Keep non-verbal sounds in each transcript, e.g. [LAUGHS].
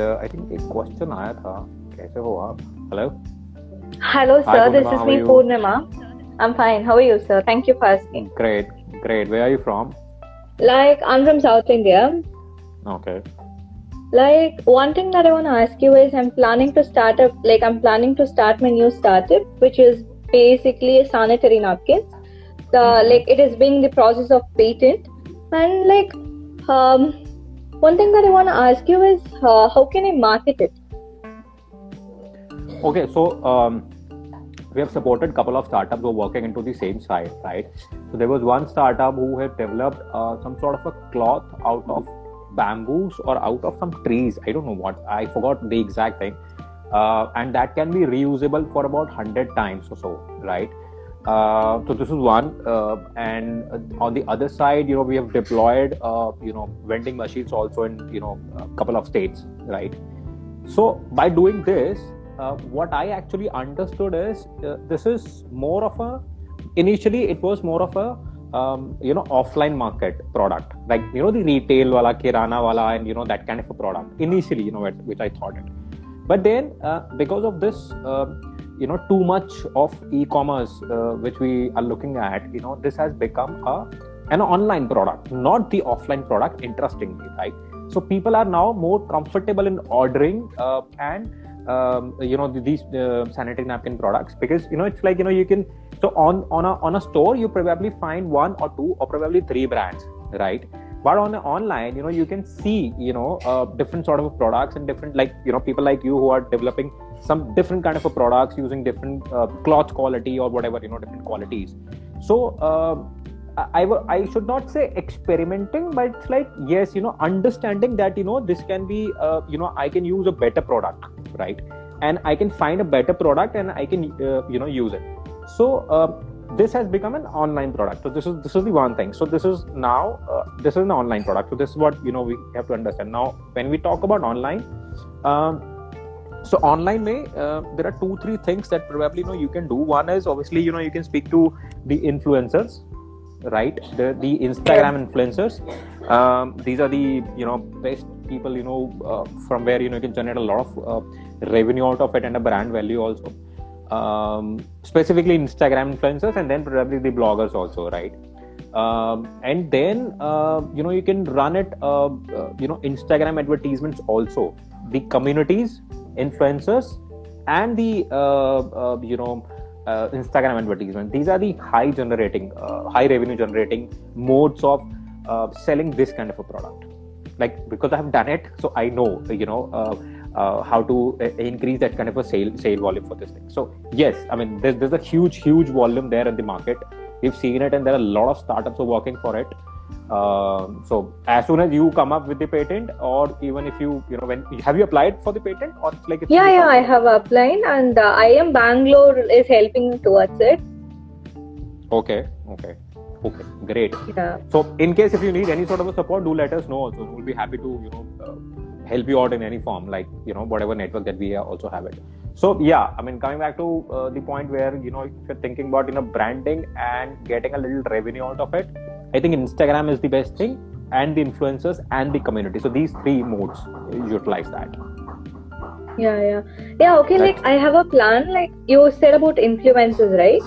आई think एक question आया था कैसे हो आप hello Hello, Hi, sir. This Purnima, is how me, are you? Purnima. I'm fine. How are you, sir? Thank you for asking. great great where are you from Like, I'm from South India. okay Like, one thing that I want to ask you is I'm planning to start up, like, I'm planning to start my new startup, which is basically a sanitary napkins. The, Mhm. like, it is being the process of patent. And, like, um, one thing that I want to ask you is uh, how can I market it? okay so um we have supported a couple of startups who are working into the same side right? So there was one startup who had developed uh, some sort of a cloth out of bamboos or out of some trees. I don't know what i forgot the exact thing. Uh, and that can be reusable for about 100 times or so right uh, so this is one uh, and on the other side you know we have deployed uh, you know vending machines also in you know a couple of states right? So by doing this uh, what i actually understood is uh, this is more of a initially it was more of a um, you know offline market product. Like you know the retail wala kirana wala and you know that kind of a product initially you know which, i thought it. But then because of this you know too much of e-commerce uh, which we are looking at you know this has become a an online product not the offline product interestingly right? So people are now more comfortable in ordering uh, and um, you know these uh, sanitary napkin products because you know it's like you know you can so on on a on a store you probably find one or two or probably three brands right but on online you know you can see you know uh, different sort of products and different like you know people like you who are developing some different kind of products using different uh, cloth quality or whatever you know different qualities. So uh, I, I should not say experimenting but it's like yes you know understanding that you know this can be uh, you know i can use a better product right? And i can find a better product and i can uh, you know use it. So uh, this has become an online product. So this is this is the one thing. So this is now uh, this is an online product. So this is what you know we have to understand. Now when we talk about online um, so online may uh, there are two three things that probably you know you can do. One is obviously you know you can speak to the influencers right? The the instagram influencers. Um, these are the you know best people you know uh, from where you know you can generate a lot of uh, revenue out of it and a brand value also um, specifically instagram influencers and then probably the bloggers also right? Um, and then uh, you know you can run it uh, uh, you know instagram advertisements also. The communities influencers and the uh, uh, you know uh, instagram advertisement. These are the high generating high revenue generating modes of selling this kind of a product. Like because i have done it so i know you know uh, how to uh, increase that kind of a sale sale volume for this thing. So yes i mean there's, there's a huge huge volume there in the market. We've seen it and there are a lot of startups who are working for it. Um, so as soon as you come up with the patent or even if you you know when have you applied for the patent or it's like it's Yeah, yeah, I have applied, and uh, I am Bangalore is helping towards it. okay okay okay great. Yeah. so in case if you need any sort of a support do let us know also. We'll be happy to you know uh, help you out in any form like you know whatever network that we also have it so yeah i mean coming back to uh, the point where you know if you're thinking about you know branding and getting a little revenue out of it i think instagram is the best thing and the influencers and the community so these three modes utilize that Yeah, yeah. Yeah, okay, like I have a plan. Like you said about influencers, right?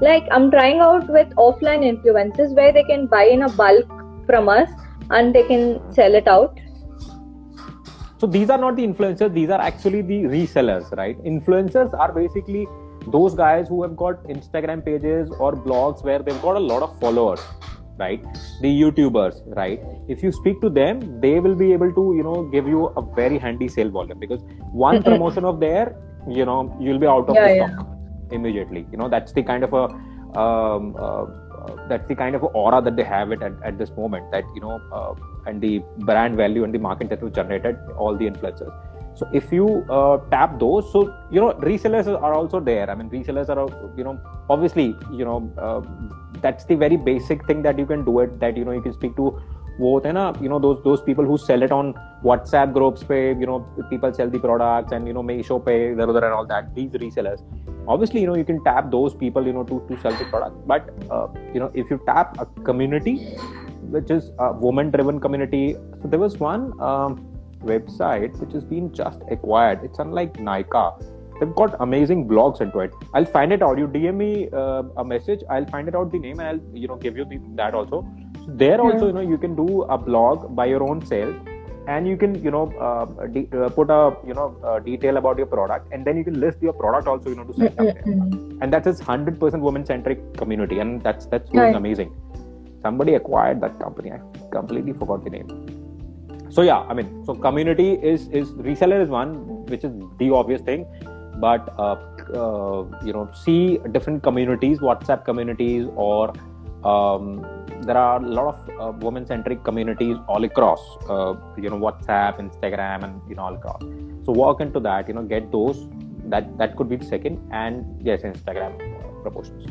Like I'm trying out with offline influencers where they can buy in a bulk from us and they can sell it out. So these are not the influencers these are actually the resellers right? Influencers are basically those guys who have got instagram pages or blogs where they've got a lot of followers right? The youtubers right? If you speak to them they will be able to you know give you a very handy sale volume because one promotion of their you know you'll be out of Yeah, the yeah. stock immediately. You know that's the kind of a um, uh, uh, that's the kind of aura that they have it at, at this moment that you know uh, and the brand value and the market that was generated all the influencers. So if you uh, tap those so you know resellers are also there. I mean resellers are you know obviously you know uh, that's the very basic thing that you can do it that you know you can speak to know those those people who sell it on whatsapp groups pay you know people sell the products and you know Meesho pay there and all that these resellers obviously you know you can tap those people you know to, to sell the product but uh, you know if you tap a community which is a woman driven community so there was one um, website which has been just acquired. It's unlike Nika. They've got amazing blogs into it. I'll find it out. You DM me uh, a message. I'll find it out the name and I'll you know give you that also. There also you know you can do a blog by your own self, and you can you know uh, de- uh, put a you know uh, detail about your product, and then you can list your product also you know to sell up there. And that's hundred percent woman centric community, and that's that's doing Right. amazing. Somebody acquired that company. I completely forgot the name so yeah i mean so community is is reseller is one which is the obvious thing but uh, uh, you know see different communities whatsapp communities or um, there are a lot of uh, women centric communities all across uh, you know whatsapp instagram and you know all across so walk into that you know get those that that could be the second and yes instagram uh, promotions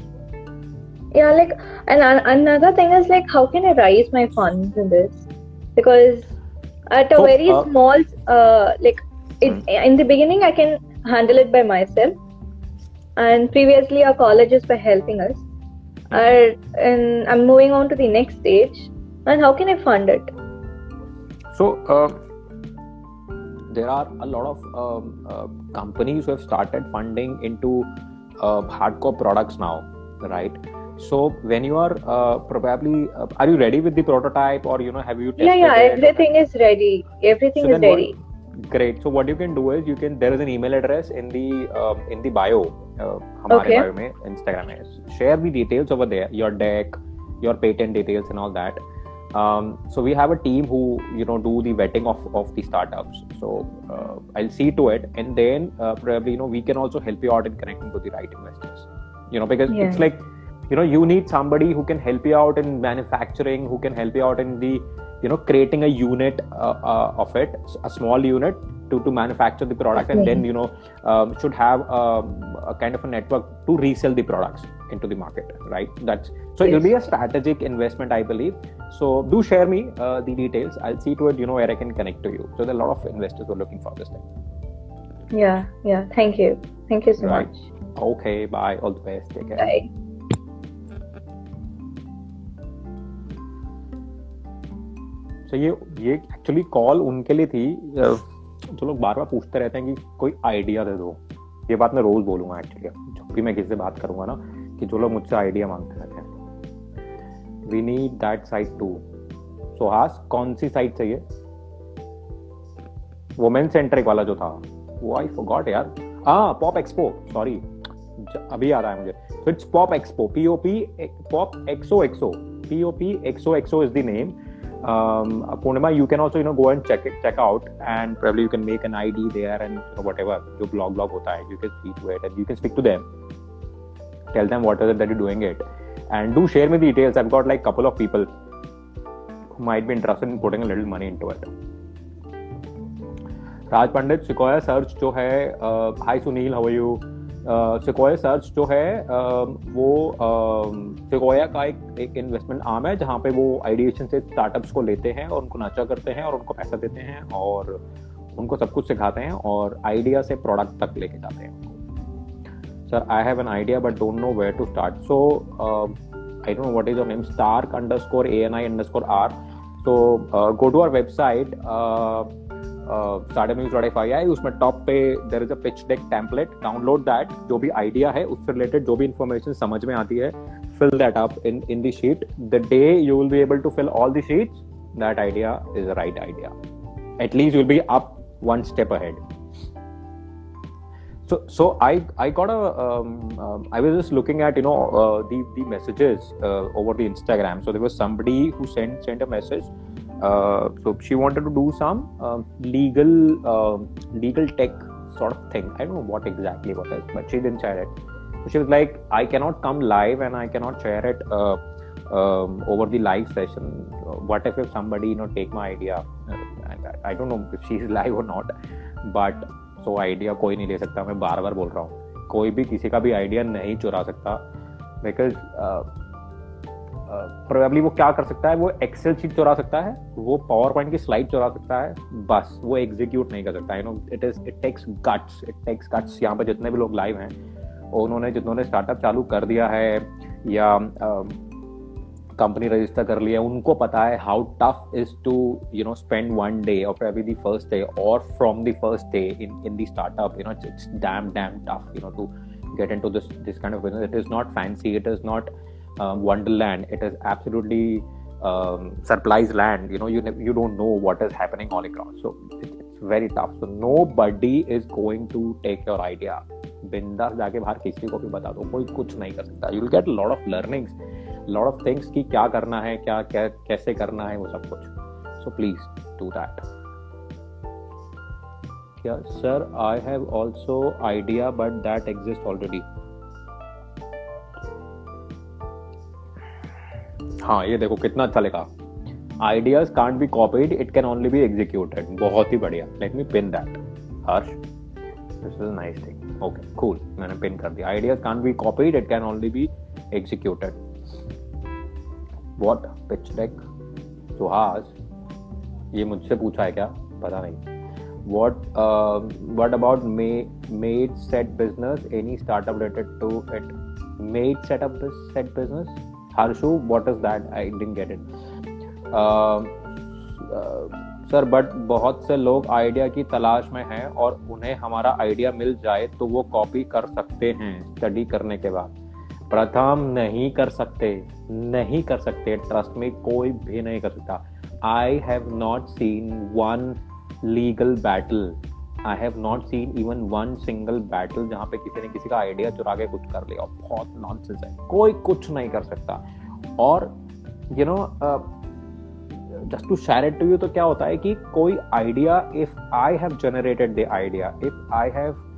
Yeah, like, and an- another thing is like, how can I raise my funds in this? Because at a So, very uh, small, uh, like, it, in the beginning, I can handle it by myself. And previously, our colleges were helping us. And, and I'm moving on to the next stage. And how can I fund it? So uh, there are a lot of um, uh, companies who have started funding into uh, hardcore products now, right? So when you are uh, probably, uh, are you ready with the prototype, or you know, have you tested Yeah, yeah, everything is ready. Everything So is then what- ready. Great. So what you can do is you can there is an email address in the um, in the bio, uh, हमारे Okay. bio में Instagram में. Share the details over there, your deck, your patent details and all that. Um, so we have a team who you know do the vetting of of the startups. So uh, I'll see to it, and then uh, probably you know we can also help you out in connecting to the right investors. You know because Yeah. it's like you know you need somebody who can help you out in manufacturing, who can help you out in the you know creating a unit uh, uh, of it a small unit to, to manufacture the product and then you know um, should have um, a kind of a network to resell the products into the market right that's so it'll be a strategic investment i believe so do share me uh, the details i'll see to it you know where i can connect to you so there are a lot of investors who are looking for this thing Yeah, yeah. Thank you. Thank you so Right. much. okay bye all the best take care Bye. So ये ये actually call उनके लिए थी जो लोग बार बार पूछते रहते हैं कि कोई आइडिया दे दो। ये बात मैं रोज बोलूँगा एक्चुअली जब भी मैं किसी से बात करूँगा ना, कि जो लोग मुझसे आइडिया मांगते रहते हैं। We need that site to Suhas, कौन सी साइट चाहिए? वुमेन सेंट्रिक वाला जो था। वो आई फॉरगॉट यार। हाँ पॉप एक्सपो सॉरी अभी आ रहा है मुझे it's pop expo pop pop exo exo pop exo exo is the name um, Purnima, you can also you know go and check it, check out, and probably you can make an ID there and you know, whatever your blog blog hota hai, you can see to it and you can speak to them. Tell them what is it that you're doing it, and do share me the details. I've got like couple of people who might be interested in putting a little money into it. Raj Pandit Sequoia search जो है hi Sunil how are you Sequoia search जो है वो सिकोया का एक एक investment arm है, जहाँ पे वो आइडिएशन से स्टार्टअप्स को लेते हैं और उनको नर्चर करते हैं और उनको पैसा देते हैं और उनको सब कुछ सिखाते हैं और आइडिया से प्रोडक्ट तक लेके जाते हैं sir I have an idea but don't know where to start so I don't know what is your name Stark underscore A N I underscore R so go to R go साढ़े में थोड़ा five I उसमें top पे there is a pitch deck template download that जो भी आइडिया है उससे रिलेटेड जो भी इन्फॉर्मेशन समझ में आती है fill that up in in the sheet the day you will be able to fill all the sheets that idea is a right idea at least will be up one step ahead So, so I, I got a, um, um, I was just looking at, you know, uh, the, the messages uh, over the Instagram. So there was somebody who sent, sent a message so she wanted to do some um legal um legal tech sort of thing i don't know what exactly was it but she didn't share it so she was like i cannot come live and i cannot share it uh, um, over the live session Uh, what if if somebody you know take my idea uh, I, I don't know if she's live or not but so idea कोई नहीं ले सकता मैं बार बार बोल रहा हूँ कोई भी किसी का भी आइडिया नहीं चुरा सकता बिकॉज़ प्रोबेबली वो क्या कर सकता है वो एक्सेल शीट चुरा सकता है वो पावर पॉइंट की स्लाइड चुरा सकता है बस वो एग्जीक्यूट नहीं कर सकता। You know it is it takes guts it takes guts यहाँ पे जितने भी लोग लाइव हैं उन्होंने जिन्होंने स्टार्टअप चालू कर दिया है या कंपनी रजिस्टर कर लिया उनको पता है how tough is to you know spend one day और the first day or from the first day in in the startup you know it's, it's damn damn tough you know to get into this this kind of business. It is not fancy it is not um, wonderland it is absolutely um, surprise land you know you you don't know what is happening all across so it, it's very tough so nobody is going to take your idea बिंदास जाके बाहर किसी को भी बता दो कोई कुछ नहीं कर सकता you get lot of learnings lot of things कि क्या करना है क्या क्या कैसे करना है वो सब कुछ so please do that sir I have also idea but that exist already हाँ ये देखो कितना अच्छा लिखा। Ideas can't be copied it can only be executed बहुत ही बढ़िया। Let me pin that Harsh this is nice thing okay cool मैंने पिन कर दिया। Ideas can't be copied it can only be executed what pitch deck Suhas ये मुझसे पूछा है क्या? पता नहीं। What uh, what about made made set business? Any startup related to it? Made set up harshu what is that? I didn't get it. Uh, uh, sir but बहुत से लोग आइडिया की तलाश में हैं और उन्हें हमारा आइडिया मिल जाए तो वो कॉपी कर सकते हैं स्टडी करने के बाद। प्रथम नहीं कर सकते नहीं कर सकते ट्रस्ट में कोई भी नहीं कर सकता। I have not seen one legal battle I have not seen even one single battle जहाँ पे किसी ने किसी का आइडिया चुरा के कुछ कर लिया। बहुत नॉनसेंस है। कोई कुछ नहीं कर सकता। और you know just to share it to you तो क्या होता है कि कोई idea if I have generated the idea if I have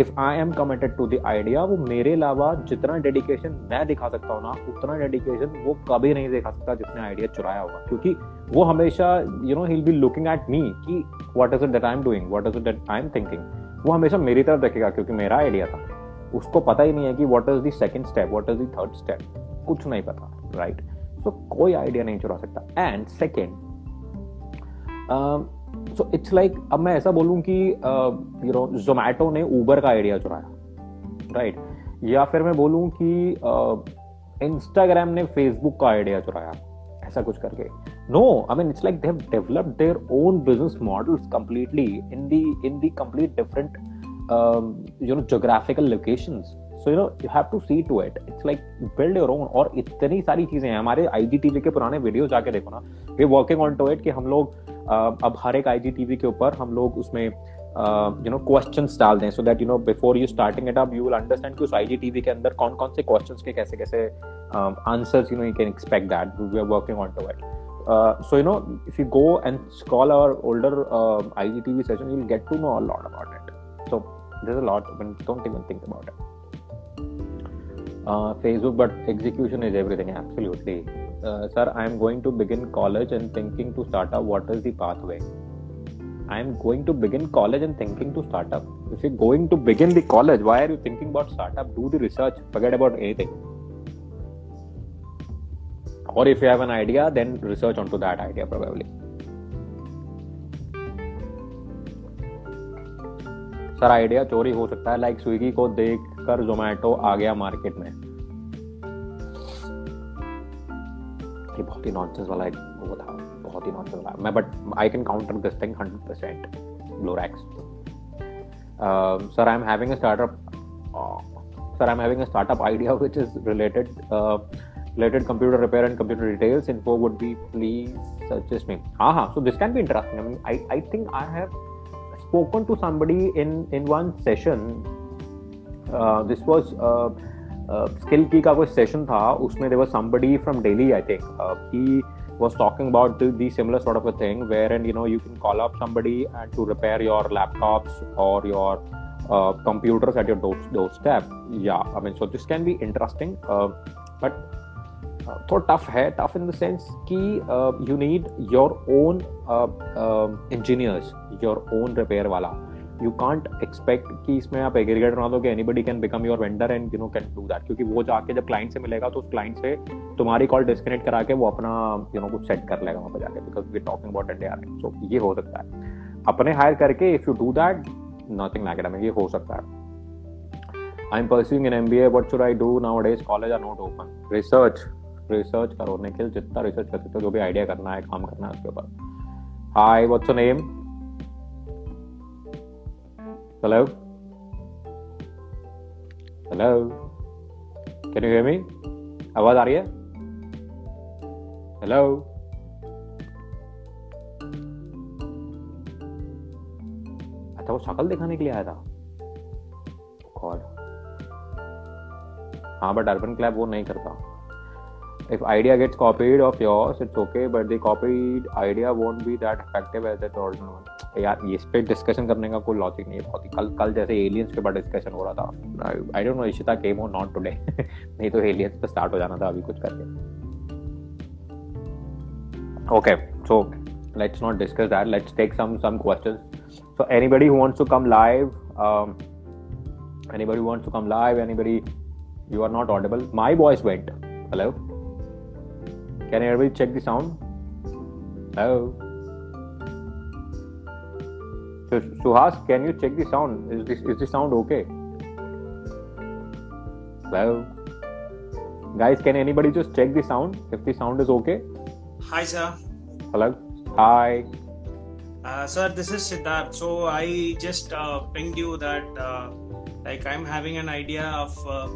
if I am committed to the idea वो मेरे अलावा जितना डेडिकेशन मैं दिखा सकता हूँ ना, उतना डेडिकेशन वो कभी नहीं दिखा सकता जिसने आइडिया चुराया होगा। क्योंकि वो हमेशा you know he be looking at me कि what is it I am doing what is it I am thinking वो हमेशा मेरी तरफ़ देखेगा क्योंकि मेरा आइडिया था। उसको पता ही नहीं है कि what is the second step what is the third step कुछ नहीं पता राइट right? सो कोई आइडिया नहीं चुरा सकता। And second so it's like अब मैं ऐसा बोलूँ कि यू नो जोमैटो ने ऊबर का आइडिया चुराया राइट या फिर मैं बोलूँ कि इंस्टाग्राम uh, ने फेसबुक का आइडिया चुराया ऐसा कुछ करके। No I mean it's like they have developed their own business models completely in the in the complete different you know geographical locations so you know you have to see to it it's like build your own और इतनी सारी चीज़ें हैं। हमारे IGTV के पुराने video जाके देखो ना। We working on to it कि हम लोग अब हर एक आई टीवी के ऊपर हम लोग उसमें यू नो क्वेश्चंस डाल दें so that you know before you starting it up you will understand कि उस आई टीवी के अंदर कौन कौन से क्वेश्चंस के कैसे कैसे answers you know you can expect that we are working on to it so you know if you go and call our older I G TV session you get to know a lot about it so this a lot one don't even think about it Facebook but execution is everything absolutely sir I am going to begin college and thinking to startup what is the pathway I am going to begin college and thinking to startup if you going to begin the college why are you thinking about startup do the research forget about anything और if you have an idea then research on to that idea probably sir idea चोरी हो सकता है like Swiggy को देख कर जोमैटो आ गया market में बहुत ही बहुत ही नॉनसेंस वाला वो था बहुत ही नॉनसेंस वाला मैं but I can counter this thing hundred percent Glorax sir I am having a startup sir I am having a startup idea which is related related computer repair and computer details in would be please suggest me हाँ हाँ so this can भी interesting I I think I have spoken to somebody in in one session. Uh, this was uh, skill की का कोई session था, उसमें देवर somebody from daily I think he was talking about the similar sort of a thing where and you know you can call up somebody and to repair your laptops और your computers at your dough step या I mean so this can be interesting but थोड़ा tough है tough in the sense कि you need your own engineers your own repair वाला। You can't expect कि इसमें आप aggregate बना दो कि anybody can become your vendor and you know can do that क्योंकि वो जाके जब क्लाइंट से मिलेगा तो उस क्लाइंट से तुम्हारी कॉल डिस्कनेक्ट करा के वो अपना यू नो कुछ सेट कर लेगा वहाँ पर जाके because we talking about India so ये हो सकता है। अपने हायर करके if you do that nothing like ये हो सकता है। I am pursuing an MBA what should I do nowadays college are not open research research करो, निखिल, जितना रिसर्च कर सकते हो, जो भी आइडिया करना है, काम करना है उसके ऊपर। Hi what's name hello hello can you hear me आवाज़ आ रही है हेलो अच्छा वो शक्ल दिखाने के लिए आया था। गॉड हाँ बट अर्बन क्लैब वो नहीं करता if idea gets copied of yours it's okay but the copied idea won't be that effective as the original one यार इस पे डिस्कशन करने का कोई लॉजिक नहीं है बहुत ही कल कल जैसे एलियंस के बाद डिस्कशन हो रहा था I don't know Ishita came or not today नहीं तो एलियंस पे स्टार्ट हो जाना था अभी कुछ करके okay so discuss that let's take some some questions so anybody who wants to come live um, anybody who wants to come live anybody you are not audible my voice went hello can everybody check the sound? Hello? So suhas can you check the sound? Is this is the sound okay? Hello? Guys can anybody just check the sound if the sound is okay? Hi, sir. hello? Hi. Uh, sir, this is Siddharth. So I just uh, pinged you that uh, like I'm having an idea of uh,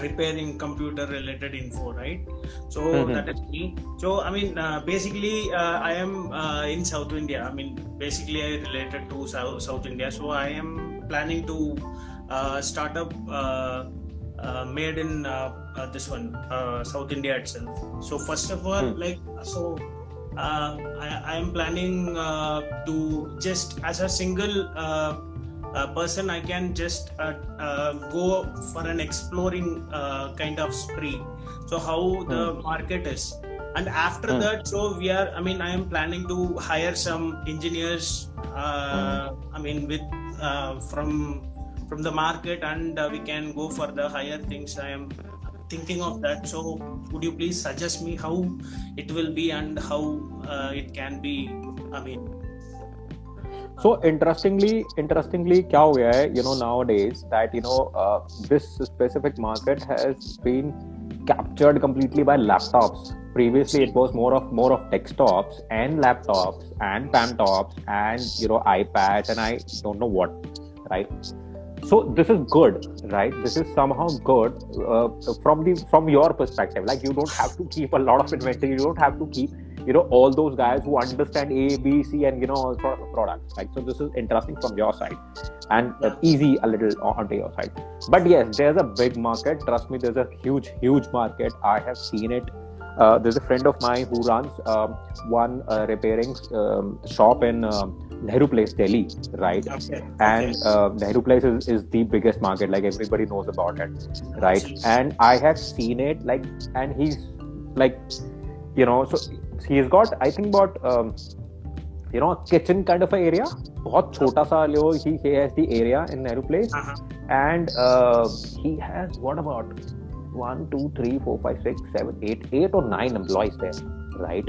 repairing computer related info, right? So Mhm. that is me. So I mean, uh, basically, uh, I am uh, in South India. I mean, basically, I related to South, South India. So I am planning to uh, start up. Uh, uh, made in uh, uh, this one uh, south india itself so first of all Hmm. like so uh, I, I am planning uh, to just as a single uh, person i can just uh, uh, go for an exploring uh, kind of spree. So how the market is. And after Hmm. that so we are i mean i am planning to hire some engineers uh, i mean with uh, from from the market and uh, we can go for the higher things. I am thinking of that. So would you please suggest me how it will be and how uh, it can be i mean so interestingly interestingly kya ho gaya hai you know nowadays that you know uh, this specific market has been captured completely by laptops. Previously it was more of more of desktops and laptops and pamtops and you know ipads and i don't know what right? So this is good right? This is somehow good uh, from the from your perspective. Like you don't have to keep a lot of inventory. You don't have to keep you know all those guys who understand a b c and you know all sort of products right? So this is interesting from your side. And uh, easy a little onto your side. But yes there's a big market. Trust me there's a huge huge market. I have seen it. Uh, there's a friend of mine who runs um, one uh, repairing um, shop in um, Nehru Place, Delhi, right? okay and uh, Nehru Place is, is the biggest market, like everybody knows about it, right? And I have seen it, like, and he's like, you know, so he's got I think about um, you know kitchen kind of a area. बहुत छोटा he has the area in Nehru Place. Uh-huh. And uh, he has what about one two three four five six seven eight eight or nine employees there right?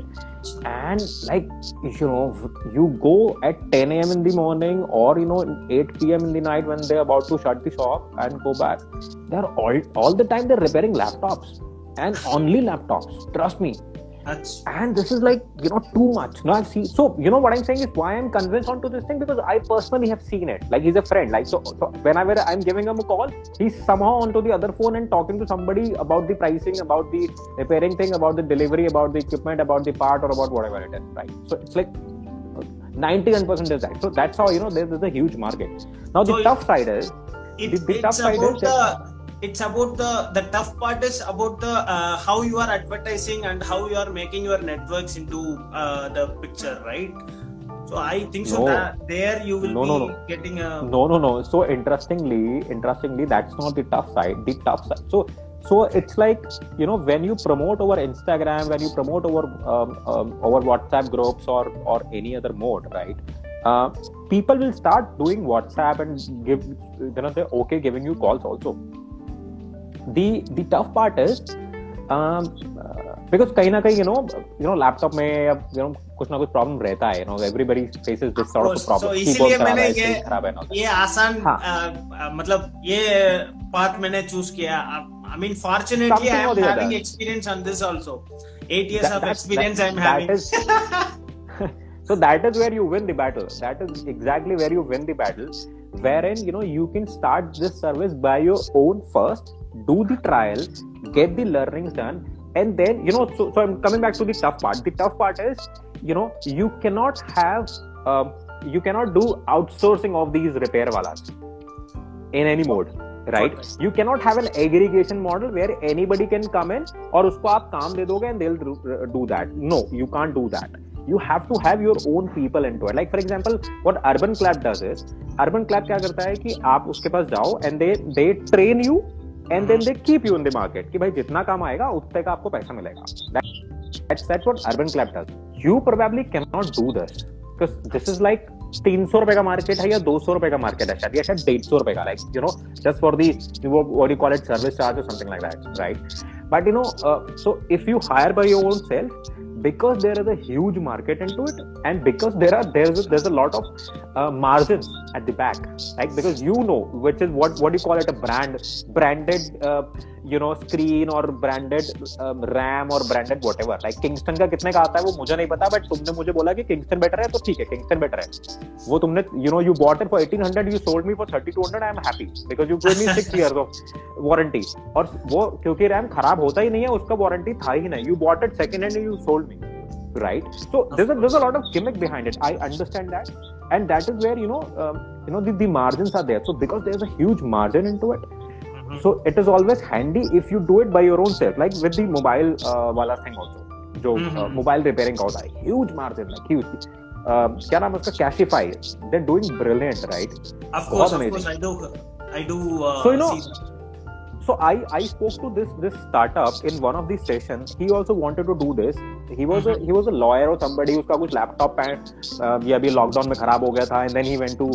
And like you know you go at 10 a.m in the morning or you know 8 p.m in the night when they're about to shut the shop and go back they're all all the time they're repairing laptops and only laptops trust me that's and this is like you know too much. Now i've seen so you know what i'm saying is why i'm convinced onto this thing? Because i personally have seen it. Like he's a friend. Like so, so whenever i'm giving him a call he's somehow onto the other phone and talking to somebody about the pricing about the repairing thing about the delivery about the equipment about the part or about whatever it is right? So it's like 91% is that. So that's how you know there's, there's a huge market. Now the So tough side is it, The- the tough side is the it's about the the tough part is about the uh, how you are advertising and how you are making your networks into uh, the picture right? So i think so No. there you will No, be no, no. getting a no no no. So interestingly interestingly that's not the tough side. The tough side. So so it's like you know when you promote over instagram when you promote over um, um, over whatsapp groups or or any other mode right uh, people will start doing whatsapp and give you know they're okay giving you calls also the the tough part is um, uh, कहीं ना कहीं you know you know laptop में अब you know कुछ ना कुछ problem रहता है you know everybody faces this sort of a course. problem So, Keyboard इसीलिए मैंने ये- खराब है. ये आसान हाँ. अ, अ, मतलब ये बात मैंने चूज़ किया आप I mean, fortunately, I am having other. experience on this also. Eight years that, of experience that, I'm having. So that is where you win the battle. That is exactly where you win the battle. Wherein you know you can start this service by your own first, do the trial, get the learnings done, and then you know. So, so I'm coming back to the tough part. The tough part is you know you cannot have. Um, you cannot do outsourcing of these repair walas in any mode right you cannot have an aggregation model where anybody can come in और उसको आप काम दे दोगे and they'll do that no you can't do that You have to have your own people into it like for example what urban clap does is urban clap क्या करता है कि आप उसके पास जाओ and they they train you and then they keep you in the market कि भाई जितना काम आएगा उतने का आपको पैसा मिलेगा that's that's what urban clap does you probably cannot do this because this is like तीन सौ रुपए का मार्केट है या दो सौ रुपए का मार्केट है शायद या शायद डेढ़ सौ रुपए का like you know just for the what you call it service charge or something like that right but you know so if you hire by your own self because there is a huge market into it and because there are there's a, there's a lot of uh, margins at the back right? Because you know which is what what do you call it a brand branded uh, no screen और branded RAM um, और branded whatever like Kingston का कितने का आता है वो मुझे नहीं पता बट तुमने मुझे बोला कि किंगस्टन बेटर है तो ठीक है किंगस्टन बेटर है। वो तुमने you know you bought it for 1800 you sold me for 3200 I am happy because you give me 6 years of warranty और वो क्योंकि रैम खराब होता ही नहीं है उसका वारंटी था ही नहीं। You bought it second hand you sold right so there's a there's a lot of gimmick behind it i understand that and that is where you know um, you know the, the margins are there so because there's a huge margin into it so it is always handy if you do it by your own self like with the mobile uh, wala thing also जो mobile repairing का होता है huge margin like huge क्या नाम है उसका Cashify they are doing brilliant right of course of course I do I do so you know so I I spoke to this this startup in one of these sessions. He also wanted to do this. He was a he was a lawyer or somebody. उसका कुछ laptop पे ये अभी lockdown में खराब हो गया था and then he went to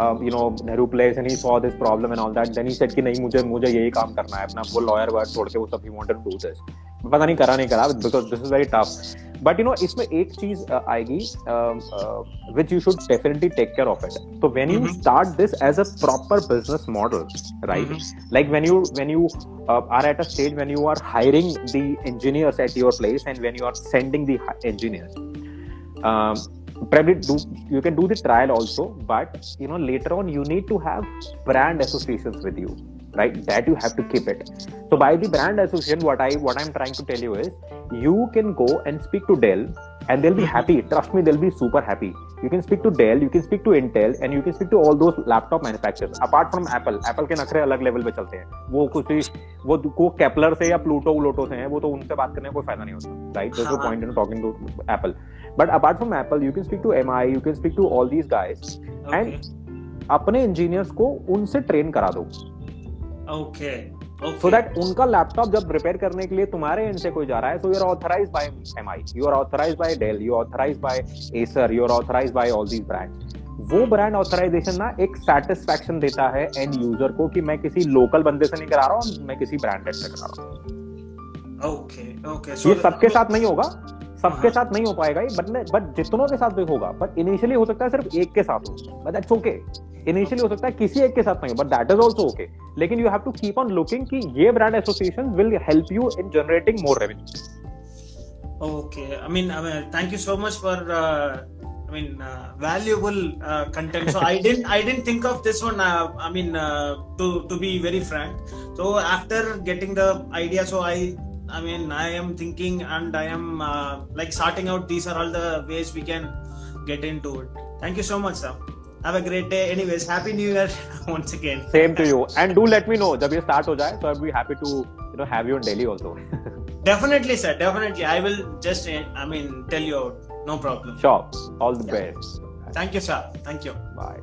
you know Nehru place and he saw this problem and all that then he said कि नहीं मुझे मुझे यही काम करना है अपना वो लॉयर वर्क छोड़ के वो सब he wanted to do this पता नहीं करा नहीं करा because this is very tough but you know इसमें एक चीज़ आएगी which you should definitely take care of it तो when you start this as a proper business model right like when you when you are at a stage when you are hiring the engineers at your place and when you are sending the engineers. Um, probably do you can do the trial also but you know later on you need to have brand associations with you right that you have to keep it so by the brand association what i what i'm trying to tell you is you can go and speak to dell and they'll be happy trust me they'll be super happy you can speak to dell you can speak to intel and you can speak to all those laptop manufacturers apart from apple apple के नखरे अलग level पे चलते हैं वो कुछ भी वो को केपलर से या प्लूटो व्लूटो से हैं वो तो उनसे बात करने का कोई फायदा नहीं होता right there no point in talking to Apple But apart from Apple, you can speak to MI, you can speak to all these guys, okay. and अपने इंजीनियर्स को उनसे ट्रेन करा दो। ओके सो दैट उनका laptop जब repair करने के लिए तुम्हारे एंड से कोई जा रहा है so you are authorise by MI you are authorise by Dell you authorise by Acer you are authorise by all these brands वो ब्रांड ऑथराइजेशन ना एक सेटिस्फैक्शन देता है एंड यूज़र को कि मैं किसी लोकल बंदे से नहीं करा रहा हूँ मैं किसी ब्रांडेड से करा रहा हूँ। ओके ओके ये सबके साथ नहीं होगा? सबके साथ नहीं हो पाएगा बट बट जितनों के साथ भी होगा बट इनिशियली हो सकता है सिर्फ़ एक के साथ हो बट दैट्स ओके इनिशियली हो सकता है किसी एक के साथ नहीं but that is also okay लेकिन you have to keep on looking की ये brand association will help you in generating more revenue okay I mean thank you so much for I mean valuable content so I didn't I didn't think of this one I mean to to be very frank so after getting the idea so I I mean, I am thinking and I am uh, like sorting out these are all the ways we can get into it. Thank you so much, sir. Have a great day. Anyways, happy New Year [LAUGHS] once again. Same to you. And do let me know जब ये start हो जाए, so I'll be happy to you know have you in Delhi also. [LAUGHS] Definitely, sir. Definitely, I will just I mean tell you out. No problem. Sure. All the yeah. best. Thank you, sir. Thank you. Bye.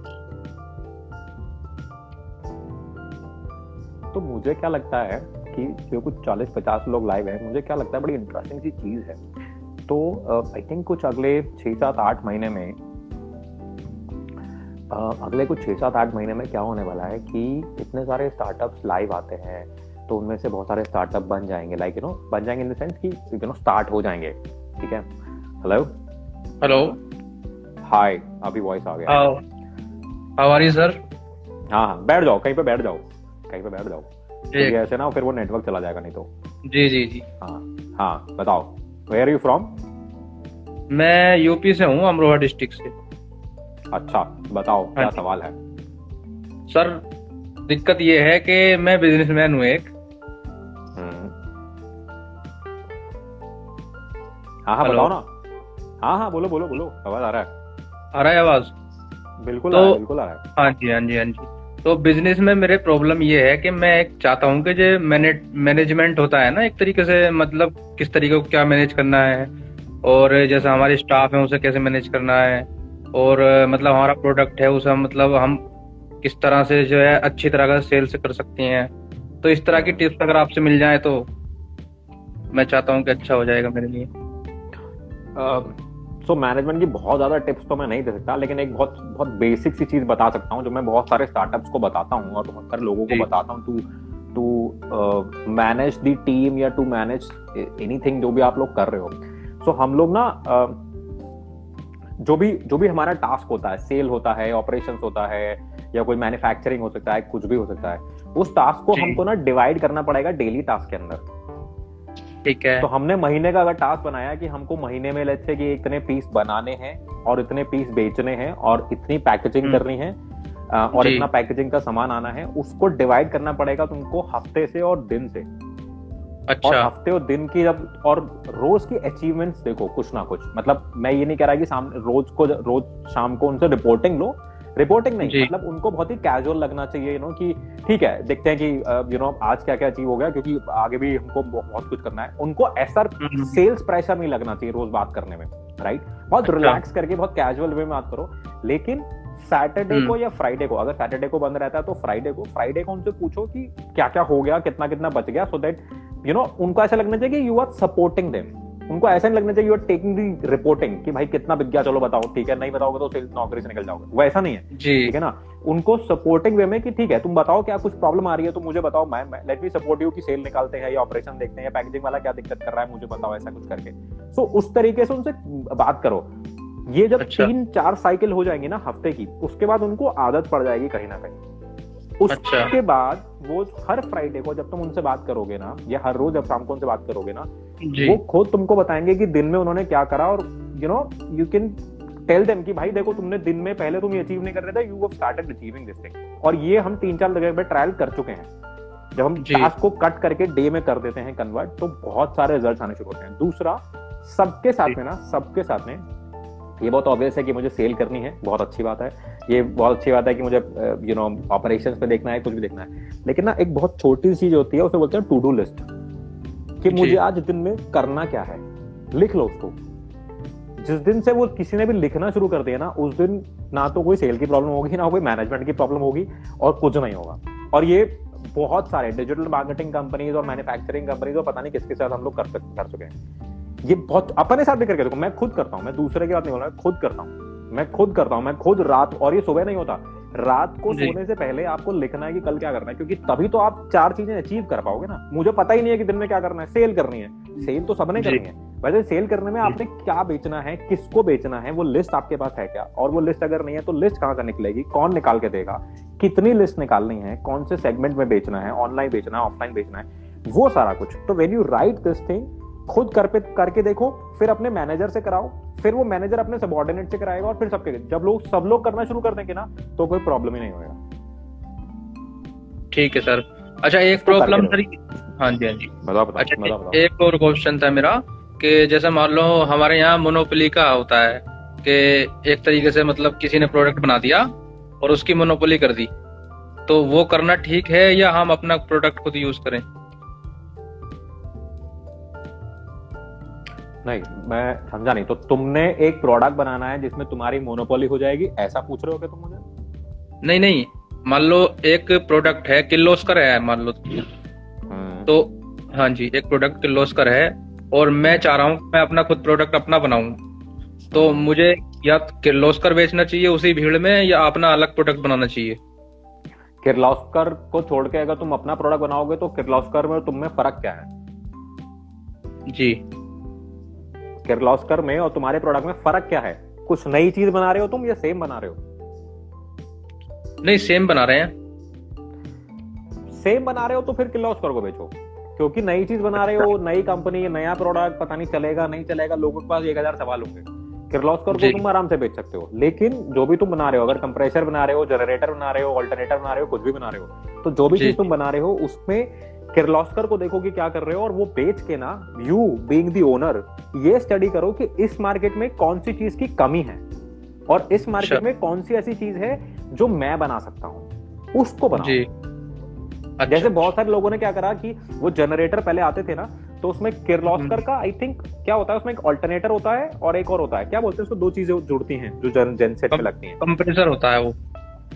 तो मुझे क्या लगता है कि जो कुछ 40-50 लोग live हैं मुझे क्या लगता है बड़ी इंटरेस्टिंग सी चीज़ है। तो आई uh, थिंक कुछ अगले छः सात आठ महीने में uh, अगले कुछ छः सात आठ महीने में क्या होने वाला है कि इतने सारे स्टार्टअप्स लाइव आते हैं तो उनमें से बहुत सारे स्टार्टअप बन जाएँगे। लाइक यू नो बन जाएँगे इन द सेंस कि यू नो स्टार्ट हो जाएँगे। ठीक है? हेलो हेलो हाय अभी वॉइस आ गया। हाउ आर यू सर हाँ हाँ बैठ जाओ कहीं पे बैठ जाओ कहीं पे बैठ जाओ। क्योंकि ऐसे ना? फिर वो नेटवर्क चला जाएगा नहीं तो। जी जी जी। हाँ हाँ बताओ। वेयर यू फ्रॉम मैं यूपी से हूँ अमरोहा डिस्ट्रिक्ट से। अच्छा बताओ क्या हाँ। सवाल है? सर दिक्कत ये है कि मैं बिजनेसमैन हूँ एक। हम्म। हाँ हाँ बताओ ना। हाँ हाँ बोलो बोलो बोलो आवाज़ आ रहा है। आ रहा है आवाज़? बिल्कुल तो- आ रहा है बिल्कुल आ रहा है। हाँ जी हाँ जी हाँ जी। तो बिज़नेस में मेरे प्रॉब्लम ये है कि मैं एक चाहता हूँ कि जो मैनेज मैनेजमेंट होता है ना, एक तरीके से मतलब किस तरीके को क्या मैनेज करना है, और जैसा हमारे स्टाफ है उसे कैसे मैनेज करना है, और मतलब हमारा प्रोडक्ट है उसे मतलब हम किस तरह से जो है अच्छी तरह का सेल्स कर सकते हैं। तो इस तरह की टिप्स अगर आपसे मिल जाए तो मैं चाहता हूँ कि अच्छा हो जाएगा मेरे लिए। सो मैनेजमेंट की बहुत ज़्यादा टिप्स तो मैं नहीं दे सकता लेकिन एक बहुत बहुत बेसिक सी चीज़ बता सकता हूँ जो मैं बहुत सारे स्टार्टअप्स को बताता हूँ और बहुत सारे लोगों को बताता हूँ to to manage the team या टू मैनेज एनीथिंग जो भी आप लोग कर रहे हो। सो so, हम लोग ना uh, जो भी जो भी हमारा टास्क होता है सेल होता है ऑपरेशन होता है या कोई मैन्युफैक्चरिंग हो सकता है कुछ भी हो सकता है उस टास्क को हमको ना डिवाइड करना पड़ेगा डेली टास्क के अंदर। ठीक है। तो हमने महीने का अगर टास्क बनाया कि हमको महीने में से कि इतने पीस बनाने हैं और इतने पीस बेचने हैं और इतनी पैकेजिंग हम्म। करनी है और इतना पैकेजिंग का सामान आना है उसको डिवाइड करना पड़ेगा तुमको हफ़्ते से और दिन से। अच्छा। और हफ़्ते और दिन की जब और रोज की अचीवमेंट्स देखो कुछ ना कुछ। मतलब मैं ये नहीं कह रहा कि रोज को रोज शाम को उनसे रिपोर्टिंग लो रिपोर्टिंग नहीं मतलब उनको बहुत ही कैजुअल लगना चाहिए यू नो कि ठीक है देखते हैं कि यू नो आज क्या क्या अचीव हो गया क्योंकि आगे भी हमको बहुत कुछ करना है उनको ऐसा हम्म। सेल्स प्रेशर नहीं लगना चाहिए रोज बात करने में राइट बहुत अच्छा। रिलैक्स करके बहुत कैजुअल वे में बात करो लेकिन सैटरडे हम्म। को या फ्राइडे को अगर सैटरडे को बंद रहता है तो फ्राइडे को फ्राइडे को उनसे पूछो कि क्या क्या हो गया कितना कितना बच गया सो दैट यू नो उनको ऐसा लगना चाहिए कि यू आर सपोर्टिंग देम उनको ऐसा नहीं लगना चाहिए you are taking the reporting कि भाई कितना बिक गया चलो बताओ ठीक है नहीं बताओगे तो सेल्स नौकरी से निकल जाओगे। वो ऐसा नहीं है ठीक है ना? उनको सपोर्टिंग वे में कि ठीक है तुम बताओ क्या कुछ प्रॉब्लम आ रही है तो मुझे बताओ मैं लेट मी सपोर्ट यू कि सेल निकालते हैं या ऑपरेशन देखते हैं या पैकेजिंग वाला क्या दिक्कत कर रहा है मुझे बताओ ऐसा कुछ करके। सो उस तरीके से उनसे बात करो। ये जब अच्छा। तीन चार साइकिल हो जाएँगी ना हफ़्ते की उसके बाद उनको आदत पड़ जाएगी कहीं ना कहीं। उसके अच्छा। उसके बाद वो हर फ्राइडे को जब तुम उनसे बात करोगे ना या हर रोज जब शाम को उनसे बात करोगे ना वो खुद तुमको बताएँगे कि दिन में उन्होंने क्या करा और you know you can tell them कि भाई देखो तुमने दिन में पहले तुम ये अचीव नहीं कर रहे थे you have started achieving this thing और ये हम तीन चार जगह पे ट्रायल कर चुके हैं। जब हम। टास्क को कट करके डे में कर देते हैं कन्वर्ट तो बहुत सारे रिज़ल्ट आने शुरू होते हैं। दूसरा सबके साथ में ना सबके साथ में ये बहुत ऑब्वियस है कि मुझे सेल करनी है बहुत अच्छी बात है। ये बहुत अच्छी बात है कि मुझे यू नो ऑपरेशंस पे देखना है कुछ भी देखना है। लेकिन ना एक बहुत छोटी सी चीज़ होती है उसे बोलते हैं टू डू लिस्ट कि मुझे आज दिन में करना क्या है लिख लो उसको। जिस दिन से वो किसी ने भी लिखना शुरू कर दिया ना उस दिन ना तो कोई सेल की प्रॉब्लम होगी ना कोई मैनेजमेंट की प्रॉब्लम होगी और कुछ नहीं होगा। और ये बहुत सारे डिजिटल मार्केटिंग कंपनीज़ और मैन्युफैक्चरिंग कंपनीज़ और पता नहीं किसके साथ हम लोग कर कर चुके हैं। ये बहुत अपने साथ भी करके देखो मैं खुद करता हूँ मैं दूसरे की बात नहीं बोल रहा मैं खुद करता हूँ। मैं खुद करता हूँ मैं खुद रात और ये सुबह नहीं होता। रात को। सोने से पहले आपको लिखना है कि कल क्या करना है क्योंकि तभी तो आप चार चीज़ें अचीव कर पाओगे ना। मुझे पता ही नहीं है कि दिन में क्या करना है। सेल करनी है। सेल तो सबने करनी है। वैसे सेल करने में आपने क्या बेचना है किसको बेचना है वो लिस्ट आपके पास है क्या? और वो लिस्ट अगर नहीं है तो लिस्ट कहाँ से निकलेगी? कौन निकाल के देगा? कितनी लिस्ट निकालनी है? कौन से सेगमेंट में बेचना है? ऑनलाइन बेचना है ऑफलाइन बेचना है? वो सारा कुछ। तो when you write this thing खुद कर पे करके देखो फिर अपने मैनेजर से कराओ फिर वो मैनेजर अपने सबॉर्डिनेट से कराएगा और फिर सबके जब लोग सब लोग करना शुरू कर देंगे ना तो कोई प्रॉब्लम ही नहीं होगा ठीक है सर। अच्छा एक प्रॉब्लम सर हाँ जी हाँ जी। बताओ बताओ अच्छा बताओ बताओ एक और क्वेश्चन था मेरा कि जैसे मान लो हमारे यहाँ मोनोपोली का होता है कि एक तरीके से मतलब किसी ने प्रोडक्ट बना दिया और उसकी मोनोपोली कर दी तो वो करना ठीक है या हम अपना प्रोडक्ट खुद यूज़ करें? नहीं मैं समझा नहीं। तो तुमने एक प्रोडक्ट बनाना है जिसमें तुम्हारी मोनोपोली हो जाएगी ऐसा पूछ रहे हो क्या तुम मुझे? नहीं नहीं। मान लो एक प्रोडक्ट है किर्लोस्कर है मान लो। हम्म, तो हाँ जी एक प्रोडक्ट किर्लोस्कर है और मैं चाह रहा हूँ मैं अपना खुद प्रोडक्ट अपना बनाऊँ। तो मुझे या किर्लोस्कर बेचना चाहिए उसी भीड़ में या अपना अलग प्रोडक्ट बनाना चाहिए? किर्लोस्कर को छोड़ के अगर तुम अपना प्रोडक्ट बनाओगे तो किर्लोस्कर में तुम में फ़र्क क्या है? जी। किर्लोस्कर में और तुम्हारे प्रोडक्ट में फ़र्क क्या है कुछ नई चीज़ बना रहे हो तुम या सेम बना रहे हो नहीं सेम बना रहे हैं सेम बना रहे हो तो फिर किर्लोस्कर को बेचो क्योंकि नई चीज़ बना रहे हो नई कंपनी नया प्रोडक्ट पता नहीं चलेगा नहीं चलेगा लोगों के पास एक हज़ार सवाल होंगे किर्लोस्कर को तुम आराम से बेच सकते हो लेकिन जो भी तुम बना रहे हो अगर कंप्रेसर बना रहे हो जनरेटर बना रहे हो ऑल्टरनेटर बना रहे हो कुछ भी बना रहे हो तो जो भी चीज़ तुम बना रहे हो उसमें किर्लोस्कर को देखो कि क्या कर रहे हो और वो बेच के ना यू बीइंग दी ओनर ये स्टडी करो कि इस मार्केट में कौन सी चीज़ की कमी है। और इस मार्केट अच्छा। में कौन सी ऐसी चीज़ है जो मैं बना सकता हूँ। उसको बनाओ। अच्छा, जैसे बहुत सारे लोगों ने क्या करा कि वो जनरेटर पहले आते थे ना तो उसमें किर्लोस्कर हम्म। का आई थिंक क्या होता है उसमें एक ऑल्टरनेटर होता है और एक और होता है। क्या बोलते हैं उसको? दो चीज़ें जुड़ती हैं जो जन जेनसेट में लगती हैं। कंप्रेसर होता है वो।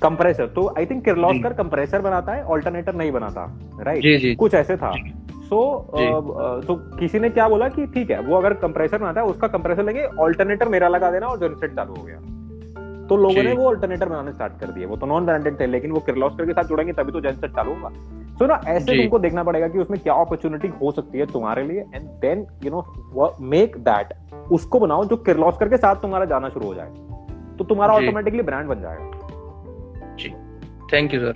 कंप्रेसर तो आई थिंक किर्लोस्कर कंप्रेसर बनाता है ऑल्टरनेटर नहीं बनाता राइट कुछ ऐसे था। सो so, तो किसी ने क्या बोला कि ठीक है वो अगर कंप्रेसर बनाता है उसका कंप्रेसर लेंगे ऑल्टरनेटर मेरा लगा देना और जनसेट चालू हो गया। तो लोगों ने वो अल्टरनेटर बनाने स्टार्ट कर दिए। वो तो नॉन ब्रांडेड थे लेकिन वो किर्लोस्कर के साथ जुड़ेंगे तभी तो जनसेट चालू होगा। सो ना ऐसे तुमको देखना पड़ेगा कि उसमें क्या अपॉर्चुनिटी हो सकती है तुम्हारे लिए and then you know make that उसको बनाओ जो किर्लोस्कर के साथ तुम्हारा जाना शुरू हो जाए। तो तुम्हारा ऑटोमेटिकली ब्रांड बन जाएगा। थैंक यू सर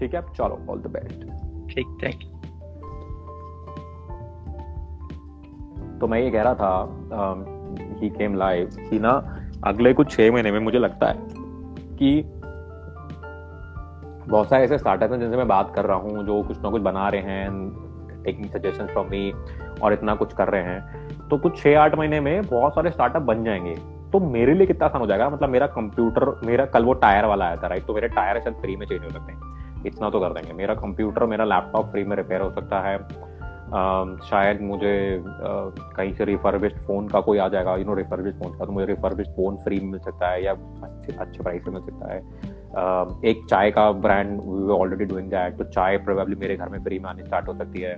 ठीक है चलो ऑल द बेस्ट ठीक थैंक यू तो मैं ये कह रहा था ही केम लाइव कि ना अगले कुछ छह महीने में मुझे लगता है कि बहुत सारे ऐसे स्टार्टअप हैं जिनसे मैं बात कर रहा हूँ जो कुछ ना कुछ बना रहे हैं टेकिंग सजेशन फ्रॉम मी और इतना कुछ कर रहे हैं। तो कुछ छह आठ महीने में बहुत सारे स्टार्टअप बन जाएँगे। तो मेरे लिए कितना आसान हो जाएगा? मतलब मेरा कंप्यूटर मेरा कल वो टायर वाला आया था राइट तो मेरे टायर शायद फ्री में चेंज हो सकते हैं। इतना तो कर देंगे। मेरा कंप्यूटर मेरा लैपटॉप फ्री में रिपेयर हो सकता है। शायद मुझे कहीं से रिफर्बिश्ड फ़ोन का कोई आ जाएगा। यू नो रिफर्बिश्ड फ़ोन का तो मुझे रिफर्बिश्ड फ़ोन फ्री में मिल सकता है या अच्छे अच्छे प्राइस में मिल सकता है। एक चाय का brand we already doing that तो चाय प्रोबेबली मेरे घर में फ्री में आनी स्टार्ट हो सकती है।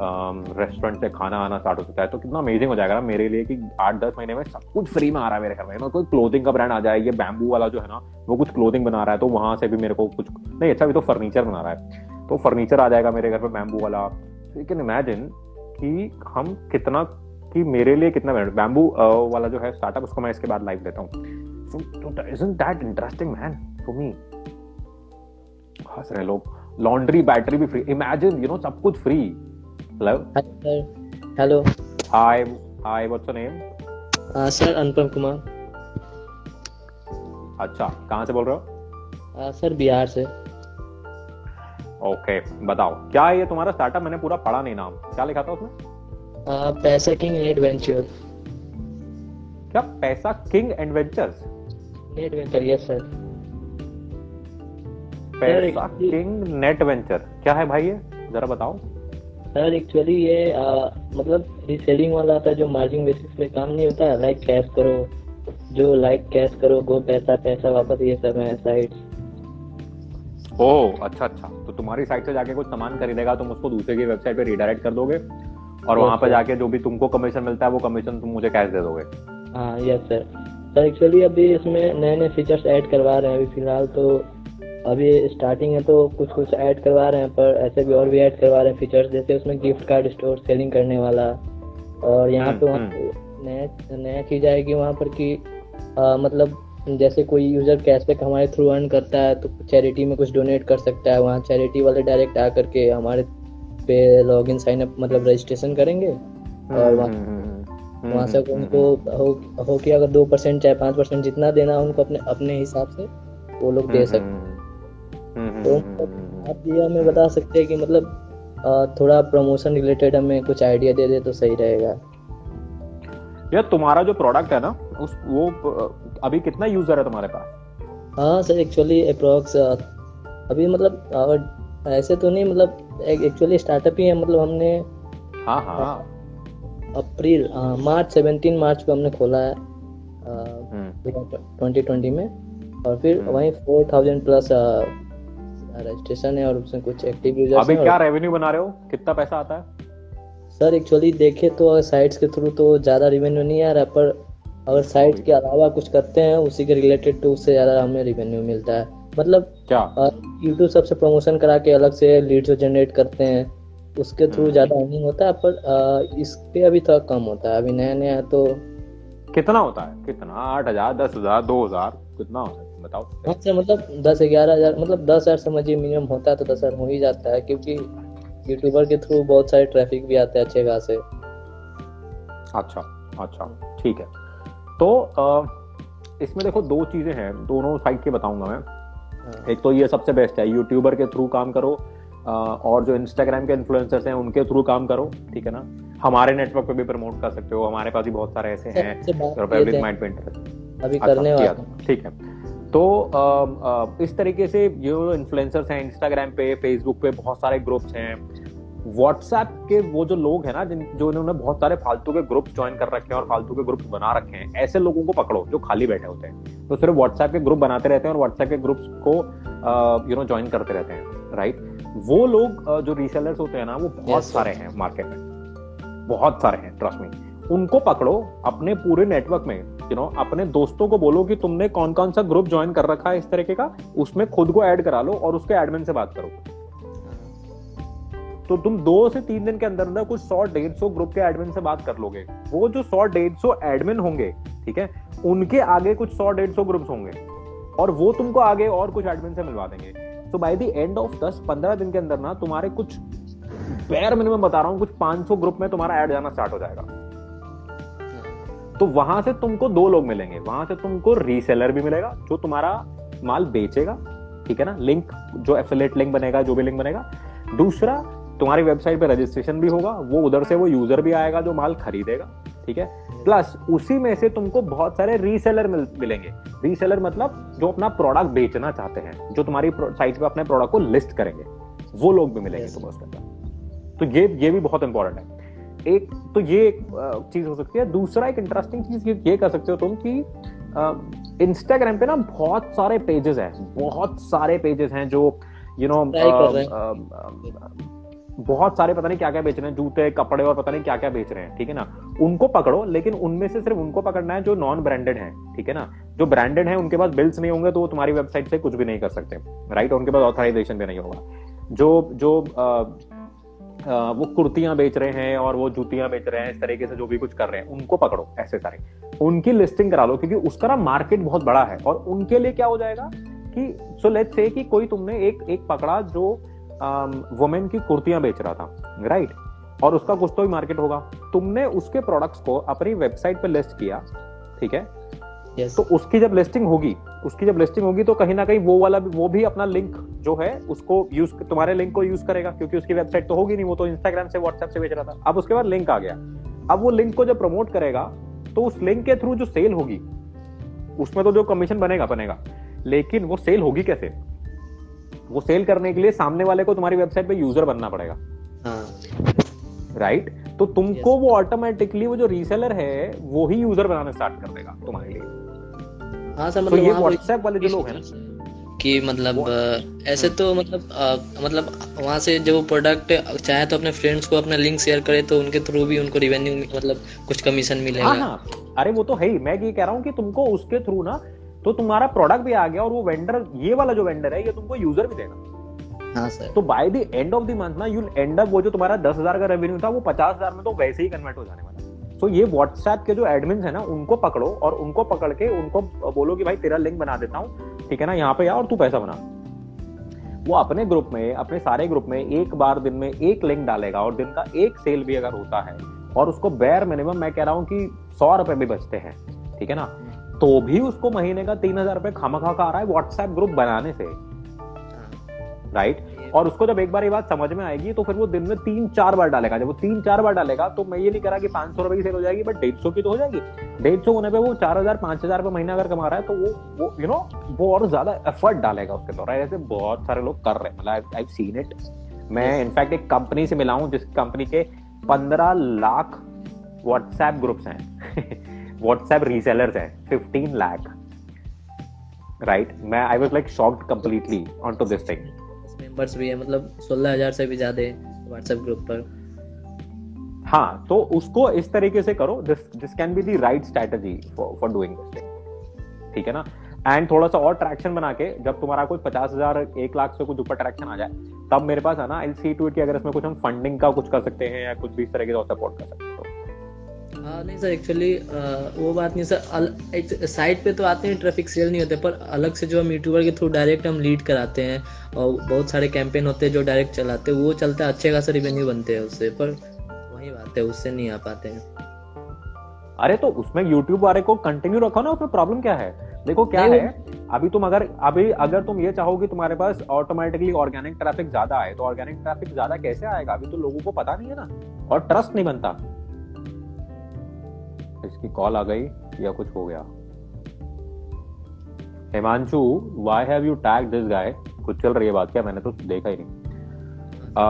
रेस्टोरेंट से खाना आना स्टार्ट हो सकता है। तो कितना अमेजिंग हो जाएगा ना मेरे लिए कि आठ दस महीने में सब कुछ फ्री में आ रहा है मेरे घर में। कोई क्लोथिंग का ब्रांड आ जाए, ये बैम्बू वाला जो है ना, वो कुछ क्लोथिंग बना रहा है तो वहाँ से भी मेरे को कुछ नहीं अच्छा भी तो फर्नीचर बना रहा है। तो फर्नीचर आ जाएगा मेरे घर पे बैम्बू वाला। यू कैन इमेजिन कि हम कितना कि मेरे लिए कितना बैम्बू वाला जो है स्टार्टअप उसको मैं इसके बाद लाइव देता हूँ। लोग। लॉन्ड्री बैटरी भी फ्री इमेजिन यू नो सब कुछ free hello hello hi hi what's your name sir Anupam Kumar अच्छा कहाँ से बोल रहे हो? Uh, सर बिहार से। ओके बताओ क्या है ये तुम्हारा स्टार्टअप मैंने पूरा पढ़ा नहीं नाम। क्या लिखा था उसमें? पैसा किंग एडवेंचर। क्या Paisa king adventures? Adventure yes sir Paisa king net venture क्या है भाई ये? जरा बताओ। सर एक्चुअली ये आ, मतलब रीसेलिंग वाला था जो मार्जिन बेसिस पे काम नहीं होता लाइक कैश करो जो लाइक कैश करो गो पैसा पैसा वापस ये सब है साइट्स ओ अच्छा अच्छा। तो तुम्हारी साइट से जाके कुछ सामान खरीदेगा तुम उसको दूसरे की वेबसाइट पे रिडायरेक्ट कर दोगे और वहाँ पर जाके जो भी तुमको कमीशन मिलता है वो कमीशन तुम मुझे कैश दे दोगे। हाँ यस सर सर एक्चुअली अभी इसमें नए नए फीचर्स ऐड करवा रहे हैं अभी फ़िलहाल तो अभी स्टार्टिंग है तो कुछ कुछ ऐड करवा रहे हैं पर ऐसे भी और भी ऐड करवा रहे हैं फीचर्स जैसे उसमें गिफ्ट कार्ड स्टोर सेलिंग करने वाला। और यहाँ पे हम्म, वहाँ हम्म। नया नया चीज़ आएगी वहाँ पर कि मतलब जैसे कोई यूज़र कैशबैक हमारे थ्रू अर्न करता है तो चैरिटी में कुछ डोनेट कर सकता है। वहाँ चैरिटी वाले डायरेक्ट आ करके हमारे पे लॉग इन साइन अप मतलब रजिस्ट्रेशन करेंगे। और वहाँ हम्म, हम्म, हम्म, वहाँ से उनको हो, हो कि अगर दो परसेंट चाहे पाँच परसेंट जितना देना उनको अपने अपने हिसाब से वो लोग दे सकते तो आप ये हमें बता सकते हैं कि मतलब थोड़ा प्रमोशन रिलेटेड हमें कुछ आइडिया दे दे तो सही रहेगा। यार तुम्हारा जो प्रोडक्ट है ना उस वो अभी कितना यूज़र है तुम्हारे पास? हाँ सर एक्चुअली अप्रोक्स अभी मतलब ऐसे तो नहीं मतलब एक्चुअली स्टार्टअप ही है मतलब हमने हाँ हाँ। अप्रैल मार्च सेवेंटीन मार्च को हमने खोला है ट्वेंटी ट्वेंटी में। और फिर हम्म। वहीं फोर थाउज़ेंड प्लस रजिस्ट्रेशन है और उसमें कुछ एक्टिव यूज़र अभी क्या रेवेन्यू बना रहे हो? कितना पैसा आता है? सर एक्चुअली देखे तो साइट्स के थ्रू तो ज़्यादा रेवेन्यू नहीं आ रहा पर अगर साइट के अलावा कुछ करते हैं उसी के रिलेटेड तो उससे ज़्यादा हमें रिवेन्यू मिलता है। मतलब क्या? यूट्यूब सबसे प्रमोशन करा के अलग से लीड जो जनरेट करते हैं। उसके थ्रू हम्म। ज़्यादा अर्निंग होता है पर इस पे अभी थोड़ा कम होता है। अभी नया नया तो कितना होता है? कितना? आठ हज़ार दस हज़ार दो हज़ार कितना होता है? बताओ। हाँ सर मतलब दस ग्यारह हज़ार मतलब दस हज़ार समझिए मिनिमम होता है तो दस हज़ार हो ही जाता है क्योंकि यूट्यूबर के थ्रू बहुत सारे ट्रैफ़िक भी आते हैं अच्छे खासे। अच्छा अच्छा ठीक है। तो इसमें देखो दो चीज़ें हैं दोनों साइड के बताऊँगा मैं। हाँ, एक तो ये सबसे बेस्ट है यूट्यूबर के थ्रू काम करो और जो इंस्टाग्राम के इन्फ्लुएंसर्स हैं उनके थ्रू काम करो ठीक है ना? हमारे नेटवर्क पे भी प्रमोट कर सकते हो हमारे पास भी बहुत सारे ऐसे हैं। पब्लिक माइंड पे इंटरेस्ट अभी अच्छा, करने वाला ठीक है। तो इस तरीके से जो इन्फ्लुएंसर्स हैं इंस्टाग्राम पे फेसबुक पे बहुत सारे ग्रुप्स हैं। व्हाट्सएप के वो जो लोग हैं ना जिन जो इन्होंने बहुत सारे फालतू के ग्रुप्स ज्वाइन कर रखे हैं और फालतू के ग्रुप्स बना रखे हैं ऐसे लोगों को पकड़ो जो खाली बैठे होते हैं। तो सिर्फ़ व्हाट्सएप के ग्रुप बनाते रहते हैं और व्हाट्सएप के ग्रुप्स को यू नो ज्वाइन करते रहते हैं राइट वो लोग जो रीसेलर्स होते हैं ना वो बहुत Yes, सारे हैं मार्केट में। बहुत सारे हैं ट्रस्ट मी उनको पकड़ो अपने पूरे नेटवर्क में। यू नो अपने दोस्तों को बोलो कि तुमने कौन कौन सा ग्रुप ज्वाइन कर रखा है इस तरीके का, उसमें खुद को ऐड करा लो और उसके एडमिन से बात करो। तो तुम दो से तीन दिन के अंदर अंदर कुछ सौ डेढ़ सौ ग्रुप के एडमिन से बात कर लोगे। वो जो सौ डेढ़ सौ एडमिन होंगे, ठीक है, उनके आगे कुछ सौ डेढ़ सौ ग्रुप्स होंगे और वो तुमको आगे और कुछ एडमिन से मिलवा देंगे। तो बाय द एंड ऑफ़ दस पंद्रह दिन के अंदर ना, तुम्हारे कुछ बेयर मिनिमम बता रहा हूँ, कुछ 500 ग्रुप में तुम्हारा ऐड जाना स्टार्ट हो जाएगा। तो वहाँ से तुमको दो लोग मिलेंगे। वहाँ से तुमको रीसेलर भी मिलेगा जो तुम्हारा माल बेचेगा ठीक है ना? लिंक जो एफिलेट लिंक बनेगा जो भी लिंक बनेगा। दूसरा तुम्हारी वेबसाइट पे रजिस्ट्रेशन भी होगा वो उधर से वो यूज़र भी आएगा जो माल खरीदेगा ठीक है? प्लस उसी में से तुमको बहुत सारे रीसेलर मिल, मिलेंगे। रीसेलर मतलब जो अपना प्रोडक्ट बेचना चाहते हैं जो तुम्हारी साइट पे अपने प्रोडक्ट को लिस्ट करेंगे। वो लोग भी मिलेंगे तुम्हें उसके अंदर। तो ये ये भी बहुत इंपॉर्टेंट है। एक तो ये एक चीज़ हो सकती है। दूसरा एक इंटरेस्टिंग चीज़ ये, कर सकते हो तुम कि इंस्टाग्राम पे ना बहुत सारे पेजेस हैं बहुत सारे पेजेस हैं जो यू नो Try कर रहे बहुत सारे पता नहीं क्या क्या बेच रहे हैं जूते कपड़े और पता नहीं क्या क्या बेच रहे हैं ठीक है ना? उनको पकड़ो लेकिन उनमें से सिर्फ़ उनको पकड़ना है जो नॉन ब्रांडेड है ठीक है ना? जो ब्रांडेड है उनके पास बिल्स नहीं होंगे तो वो तुम्हारी वेबसाइट से कुछ भी नहीं कर सकते राइट उनके पास ऑथराइजेशन भी नहीं होगा। जो जो वो कुर्तियाँ बेच रहे हैं और वो जूतियाँ बेच रहे हैं, इस तरीके से जो भी कुछ कर रहे हैं, उनको पकड़ो, ऐसे सारे। उनकी लिस्टिंग करा लो, क्योंकि उसका ना मार्केट बहुत बड़ा है और उनके लिए क्या हो जाएगा कि सो लेट्स से कि कोई तुमने एक एक पकड़ा जो वुमेन की कुर्तियाँ बेच रहा था राइट और उसका कुछ तो भी मार्केट होगा। तुमने उसके प्रोडक्ट्स को अपनी वेबसाइट पर लिस्ट किया, ठीक है? यस तो उसकी जब लिस्टिंग होगी उसकी जब लिस्टिंग होगी तो कहीं ना कहीं वो वाला भी वो भी अपना लिंक जो है उसको यूज़ तुम्हारे लिंक को यूज़ करेगा क्योंकि उसकी वेबसाइट तो होगी नहीं वो तो इंस्टाग्राम से व्हाट्सएप से बेच रहा था। अब उसके बाद लिंक आ गया। अब वो लिंक को जब प्रमोट करेगा तो उस लिंक के थ्रू जो सेल होगी उसमें तो जो कमीशन बनेगा बनेगा। लेकिन वो सेल होगी कैसे? वो सेल करने के लिए सामने वाले को तुम्हारी वेबसाइट पे यूज़र बनना पड़ेगा। हाँ। राइट? right? तो तुमको yes. वो ऑटोमेटिकली वो जो रीसेलर है वो ही यूज़र बनाना स्टार्ट कर देगा तुम्हारे लिए। हाँ सर तो मतलब ये वहाँ व्हाट्सएप वाले जो लोग हैं ना। कि मतलब ऐसे तो मतलब अ, मतलब वहाँ से जो प्रोडक्ट चाहे तो अपने फ्रेंड्स को अपना लिंक शेयर करे तो उनके थ्रू भी उनको रिवेन्यू मतलब कुछ कमीशन हाँ मिलेगा। हाँ अरे वो तो है ही। मैं ये कह रहा हूँ कि तुमको उसके थ्रू ना तो तुम्हारा प्रोडक्ट भी आ गया और वो वेंडर ये वाला जो वेंडर है ये तुमको यूज़र भी देगा। हाँ तो by the end of the month ना यू एंड अप वो जो तुम्हारा दस हज़ार का रेवेन्यू था, वो पचास हज़ार में तो वैसे ही कन्वर्ट हो जाने वाला तो ये व्हाट्सएप के जो एडमिन है ना, उनको पकड़ो और उनको पकड़ के उनको बोलो कि भाई तेरा लिंक बना देता हूँ। ठीक है ना? यहाँ पे और तू पैसा बना। वो अपने ग्रुप में, अपने सारे ग्रुप में एक बार दिन में एक लिंक डालेगा और दिन का एक सेल भी अगर होता है और उसको बेयर मिनिमम मैं कह रहा हूँ कि सौ रुपए भी बचते हैं। ठीक है ना? तो भी उसको महीने का तीन हज़ार रुपए खामखा का आ रहा है व्हाट्सएप ग्रुप बनाने से। राइट? और उसको जब एक बार ये बात समझ में आएगी तो फिर वो दिन में तीन चार बार डालेगा। जब वो तीन चार बार डालेगा तो मैं ये नहीं कह रहा कि पाँच सौ रुपए की सेल हो जाएगी बट डेढ़ सौ की तो हो जाएगी। डेढ़ सौ होने पे वो चार हज़ार पाँच हज़ार रुपए महीना अगर कमा रहा है तो वो वो यू नो वो और ज़्यादा एफर्ट डालेगा उसके दौरान ऐसे बहुत सारे लोग कर रहे हैं। मतलब आई सीन इट मैं इनफैक्ट एक कंपनी से मिला हूँ जिस कंपनी के पंद्रह लाख व्हाट्सएप ग्रुप्स हैं। [LAUGHS] व्हाट्सएप रीसेलर्स हैं। फिफ्टीन लाख राइट मैं I was like shocked completely on to this thing members भी है मतलब सोलह हज़ार से भी ज़्यादा व्हाट्सएप ग्रुप पर। हाँ तो उसको इस तरीके से करो this this can be the right strategy for doing this thing ठीक है ना? एंड थोड़ा सा और ट्रैक्शन बना के, जब तुम्हारा कोई पचास हज़ार, एक लाख से कुछ ऊपर ट्रैक्शन आ जाए, तब मेरे पास है ना आई सी टू इट की अगर इसमें कुछ हम फंडिंग का कुछ कर सकते हैं या कुछ भी इस तरीके से सपोर्ट कर सकते हो। हाँ नहीं सर एक्चुअली वो बात नहीं सर साइट पे तो आते हैं ट्रैफ़िक सेल नहीं होते पर अलग से जो हम यूट्यूबर के थ्रू डायरेक्ट हम लीड कराते हैं और बहुत सारे कैंपेन होते हैं जो डायरेक्ट चलाते हैं वो चलता है अच्छे खासा रिवेन्यू बनते हैं उससे पर वही बात है उससे नहीं आ पाते हैं। अरे तो उसमें यूट्यूब वाले को कंटिन्यू रखो ना उसमें प्रॉब्लम क्या है? देखो क्या है अभी तुम अगर अभी अगर तुम ये चाहो कि तुम्हारे पास ऑटोमेटिकली ऑर्गेनिक ट्रैफ़िक ज़्यादा आए तो ऑर्गेनिक ट्रैफ़िक ज़्यादा कैसे आएगा? अभी तो लोगों को पता नहीं है ना और ट्रस्ट नहीं बनता। इसकी कॉल आ गई या कुछ हो गया? Himanshu why have you tag this guy कुछ चल रही है बात क्या? मैंने तो देखा ही नहीं। आ,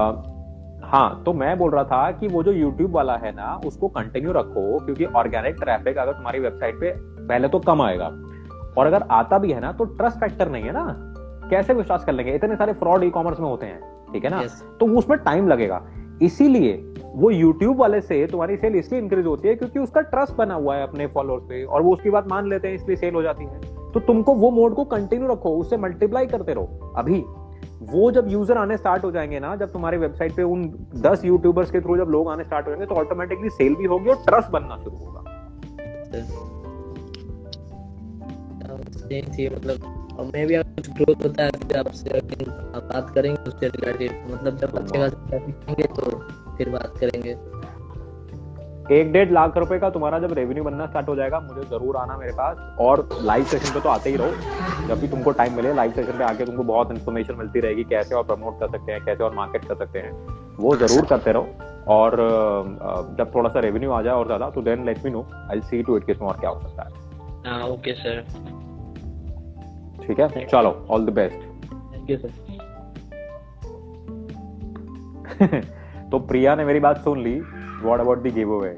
हाँ तो मैं बोल रहा था कि वो जो YouTube वाला है ना उसको कंटिन्यू रखो क्योंकि ऑर्गेनिक ट्रैफ़िक अगर तुम्हारी वेबसाइट पे पहले तो कम आएगा। और अगर आता भी है ना तो ट्रस्ट फैक्टर नहीं है ना। कैसे विश्वास कर लेंगे? इतने सारे फ्रॉड ई कॉमर्स में होते हैं ठीक है ना? Yes. तो उसमें टाइम लगेगा। इसीलिए वो यूट्यूब वाले से तुम्हारी सेल इसलिए इंक्रीज होती है क्योंकि उसका ट्रस्ट बना हुआ है अपने फॉलोअर्स पे और वो उसकी बात मान लेते हैं, इसलिए सेल हो जाती है। तो तुमको वो मोड को कंटिन्यू रखो, उससे मल्टीप्लाई करते रहो। अभी वो जब यूज़र आने स्टार्ट हो जाएँगे ना, जब तुम्हारी वेबसाइट पे उन दस यूट्यूबर्स के थ्रू जब लोग आने स्टार्ट हो जाएँगे तो ऑटोमेटिकली सेल भी होगी और ट्रस्ट बनना शुरू होगा। मतलब और मैं भी अगर कुछ ग्रोथ होता है फिर आपसे बात करेंगे उससे रिलेटेड मतलब जब अच्छे खासे तो फिर बात करेंगे। एक डेढ़ लाख रुपए का तुम्हारा जब रेवेन्यू बनना स्टार्ट हो जाएगा मुझे ज़रूर आना मेरे पास और लाइव सेशन पे तो आते ही रहो। जब भी तुमको टाइम मिले लाइव सेशन पे आके तुमको बहुत इन्फॉर्मेशन मिलती रहेगी कैसे और प्रमोट कर सकते हैं कैसे और मार्केट कर सकते हैं। वो ज़रूर करते रहो और जब थोड़ा सा रेवेन्यू आ जाए और ज़्यादा तो then let me know I see to it किसमें और क्या हो सकता है। ओके सर ठीक है? चलो all the best thank you sir तो प्रिया ने मेरी बात सुन ली. What about the give away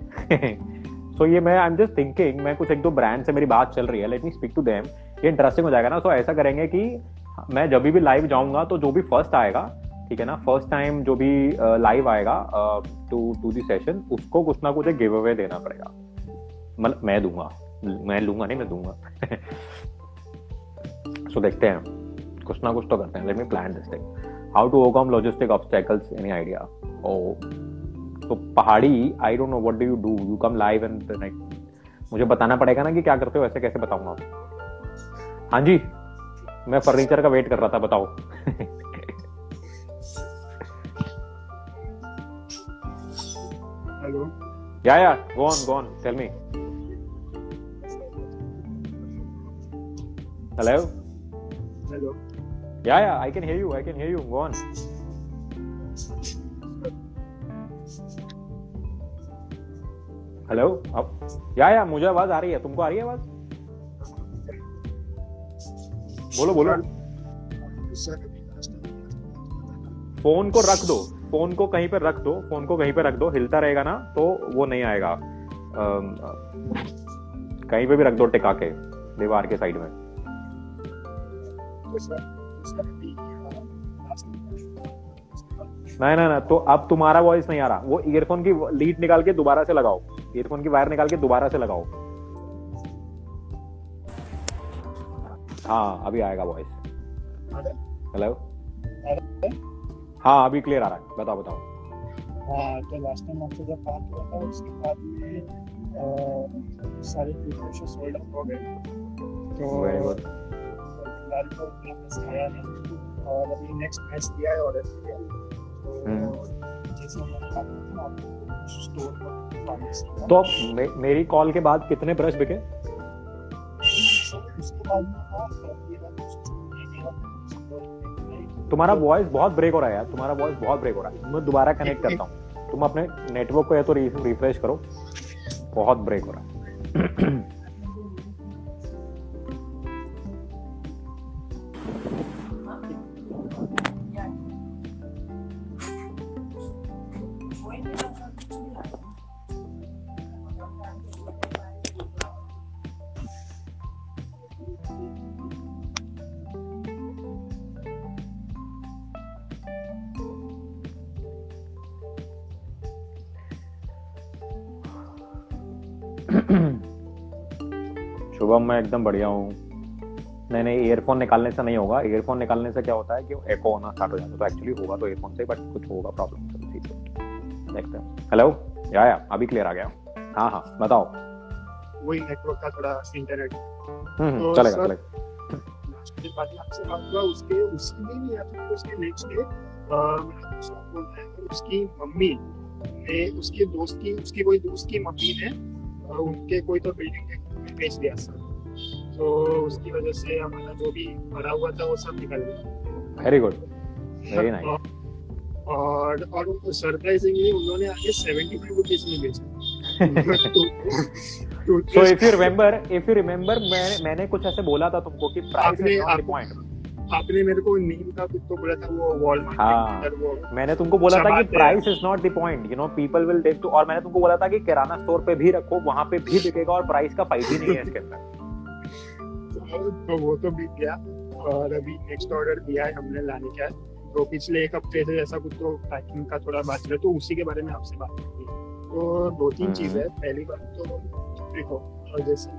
सो ये मैं आई एम जस्ट थिंकिंग मैं कुछ एक दो ब्रांड से मेरी बात चल रही है. Let me speak to them ये इंटरेस्टिंग हो जाएगा ना. सो so, ऐसा करेंगे कि मैं जब भी लाइव जाऊँगा तो जो भी फ़र्स्ट आएगा ठीक है ना? फ़र्स्ट टाइम जो भी लाइव uh, आएगा टू टू दी सेशन उसको कुछ ना कुछ गिव अवे देना पड़ेगा. मतलब मैं दूँगा. मैं लूँगा नहीं मैं दूँगा. [LAUGHS] सो so, देखते हैं। कुछ ना कुछ तो करते हैं। Let me plan this thing how to overcome logistic obstacles any idea ओ तो पहाड़ी I don't know what do you do you come live and मुझे बताना पड़ेगा ना कि क्या करते हो? ऐसे कैसे बताऊँगा? हाँ जी। मैं फर्नीचर का वेट कर रहा था बताओ। Hello yeah yeah go on go on tell me hello hello yeah yeah I can hear you I can hear you go on hello अब या या मुझे आवाज़ आ रही है. तुमको आ रही है आवाज़? बोलो बोलो. फ़ोन को रख दो. फ़ोन को कहीं पर रख दो. फ़ोन को कहीं पर रख दो. हिलता रहेगा ना तो वो नहीं आएगा. आ, कहीं पे भी रख दो टिका के दीवार के साइड में. नहीं ना ना तो अब तुम्हारा वॉइस नहीं आ रहा। वो ईयरफोन की लीड निकाल के दोबारा से लगाओ। ईयरफोन की वायर निकाल के दोबारा से लगाओ। हाँ अभी आएगा वॉइस हेलो हाँ अभी क्लियर आ रहा है। बताओ बताओ। हाँ तो लास्ट टाइम आपसे जब बात हुआ था उसके बाद में सारे प्रिपरेशन होल्ड अप हो गए। तो फ़िलहाल तो वापस आया नहीं और अभी नेक्स्ट मैच दिया है ऑर्डर दिया तो जैसे हमने बात की ना स्टोर पर तो मे, मेरी कॉल के बाद कितने ब्रश बिके? उसके बाद में तुम्हारा वॉइस बहुत ब्रेक हो रहा है यार तुम्हारा वॉइस बहुत ब्रेक हो रहा है। मैं दोबारा कनेक्ट [LAUGHS] करता हूँ। तुम अपने नेटवर्क को या तो रिफ्रेश करो बहुत ब्रेक हो रहा है। [CLEARS THROAT] मैं एकदम बढ़िया हूँ। नहीं नहीं ईयरफोन निकालने से नहीं होगा। ईयरफोन निकालने से क्या होता है कि एको होना स्टार्ट हो जाता है। तो एक्चुअली होगा तो ईयरफोन से बट कुछ होगा प्रॉब्लम देखते हैं। हेलो या या अभी क्लियर आ गया। हाँ हाँ बताओ। वही नेटवर्क का थोड़ा इंटरनेट हम्म हम्म, तो चलेगा चलेगा। लास्ट के बाद आपसे बात हुआ उसके उसी दिन या फिर उसके नेक्स्ट डे उसकी मम्मी ने उसके दोस्त की उसकी कोई दोस्त की मम्मी ने उनके कोई तो बिल्डिंग में बेच दिया सर। तो उसकी वजह से हमारा जो भी भरा हुआ था वो सब निकल गया। वेरी गुड वेरी नाइस और और सरप्राइजिंगली उन्होंने आगे सेवेंटी फाइव रुपीज़ में बेचा। [LAUGHS] तो- so if you remember if you remember मैंने मैंने कुछ ऐसे बोला था तुमको कि price is not the point आपने मेरे को नीम का कुछ तो बोला था वो वॉलमार्ट हाँ। वो मैंने तुमको बोला था कि price is not the point you know people will take to और मैंने तुमको बोला था कि किराना स्टोर पे भी रखो वहाँ पे भी बिकेगा और प्राइस का फ़ायदा ही नहीं है इसके अंदर। तो वो तो बिक गया। और अभी नेक्स्ट ऑर्डर दिया है हमने लाने का। तो पिछले एक हफ़्ते से जैसा कुछ तो पैकिंग का थोड़ा बात रहा तो उसी के बारे में आपसे बात करनी है। तो दो तीन हम्म। चीज़ है। पहली बात तो देखो और जैसे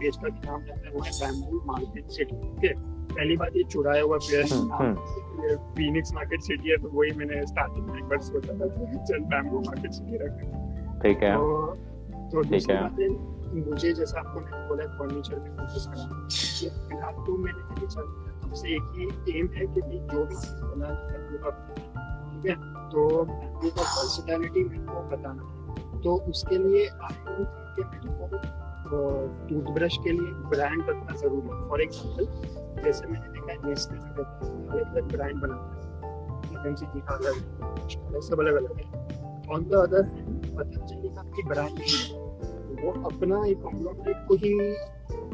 पेज का भी नाम रहता है वो है बैम्बू मार्केट सिटी ओके पहली बात ये चुराया हुआ हम्म, फीनिक्स मार्केट सिटी है तो वही मैंने स्टार्टिंग में एक बार सोचा था चल बैम्बू मार्केट सिटी रखें ठीक है। तो तो दूसरी बात है मुझे जैसा आपको मैंने बोला फर्नीचर में फोकस करना फ़िलहाल तो मैंने कभी चल तब से एक ही एम है कि भाई जो भी चीज़ बनानी है ठीक है? तो वो का पर्सनैलिटी मेरे को बताना तो उसके लिए आई कि मेरे को टूथब्रश के लिए ब्रांड रखना ज़रूरी है। फॉर एग्ज़ाम्पल जैसे मैंने देखा है नेस्ले जो अलग अलग ब्रांड बनाता है एफएमसीजी का अलग सब अलग अलग है। On the other hand Patanjali का भी ब्रांड नहीं है। वो अपना एक कॉन्ग्लोमरेट को ही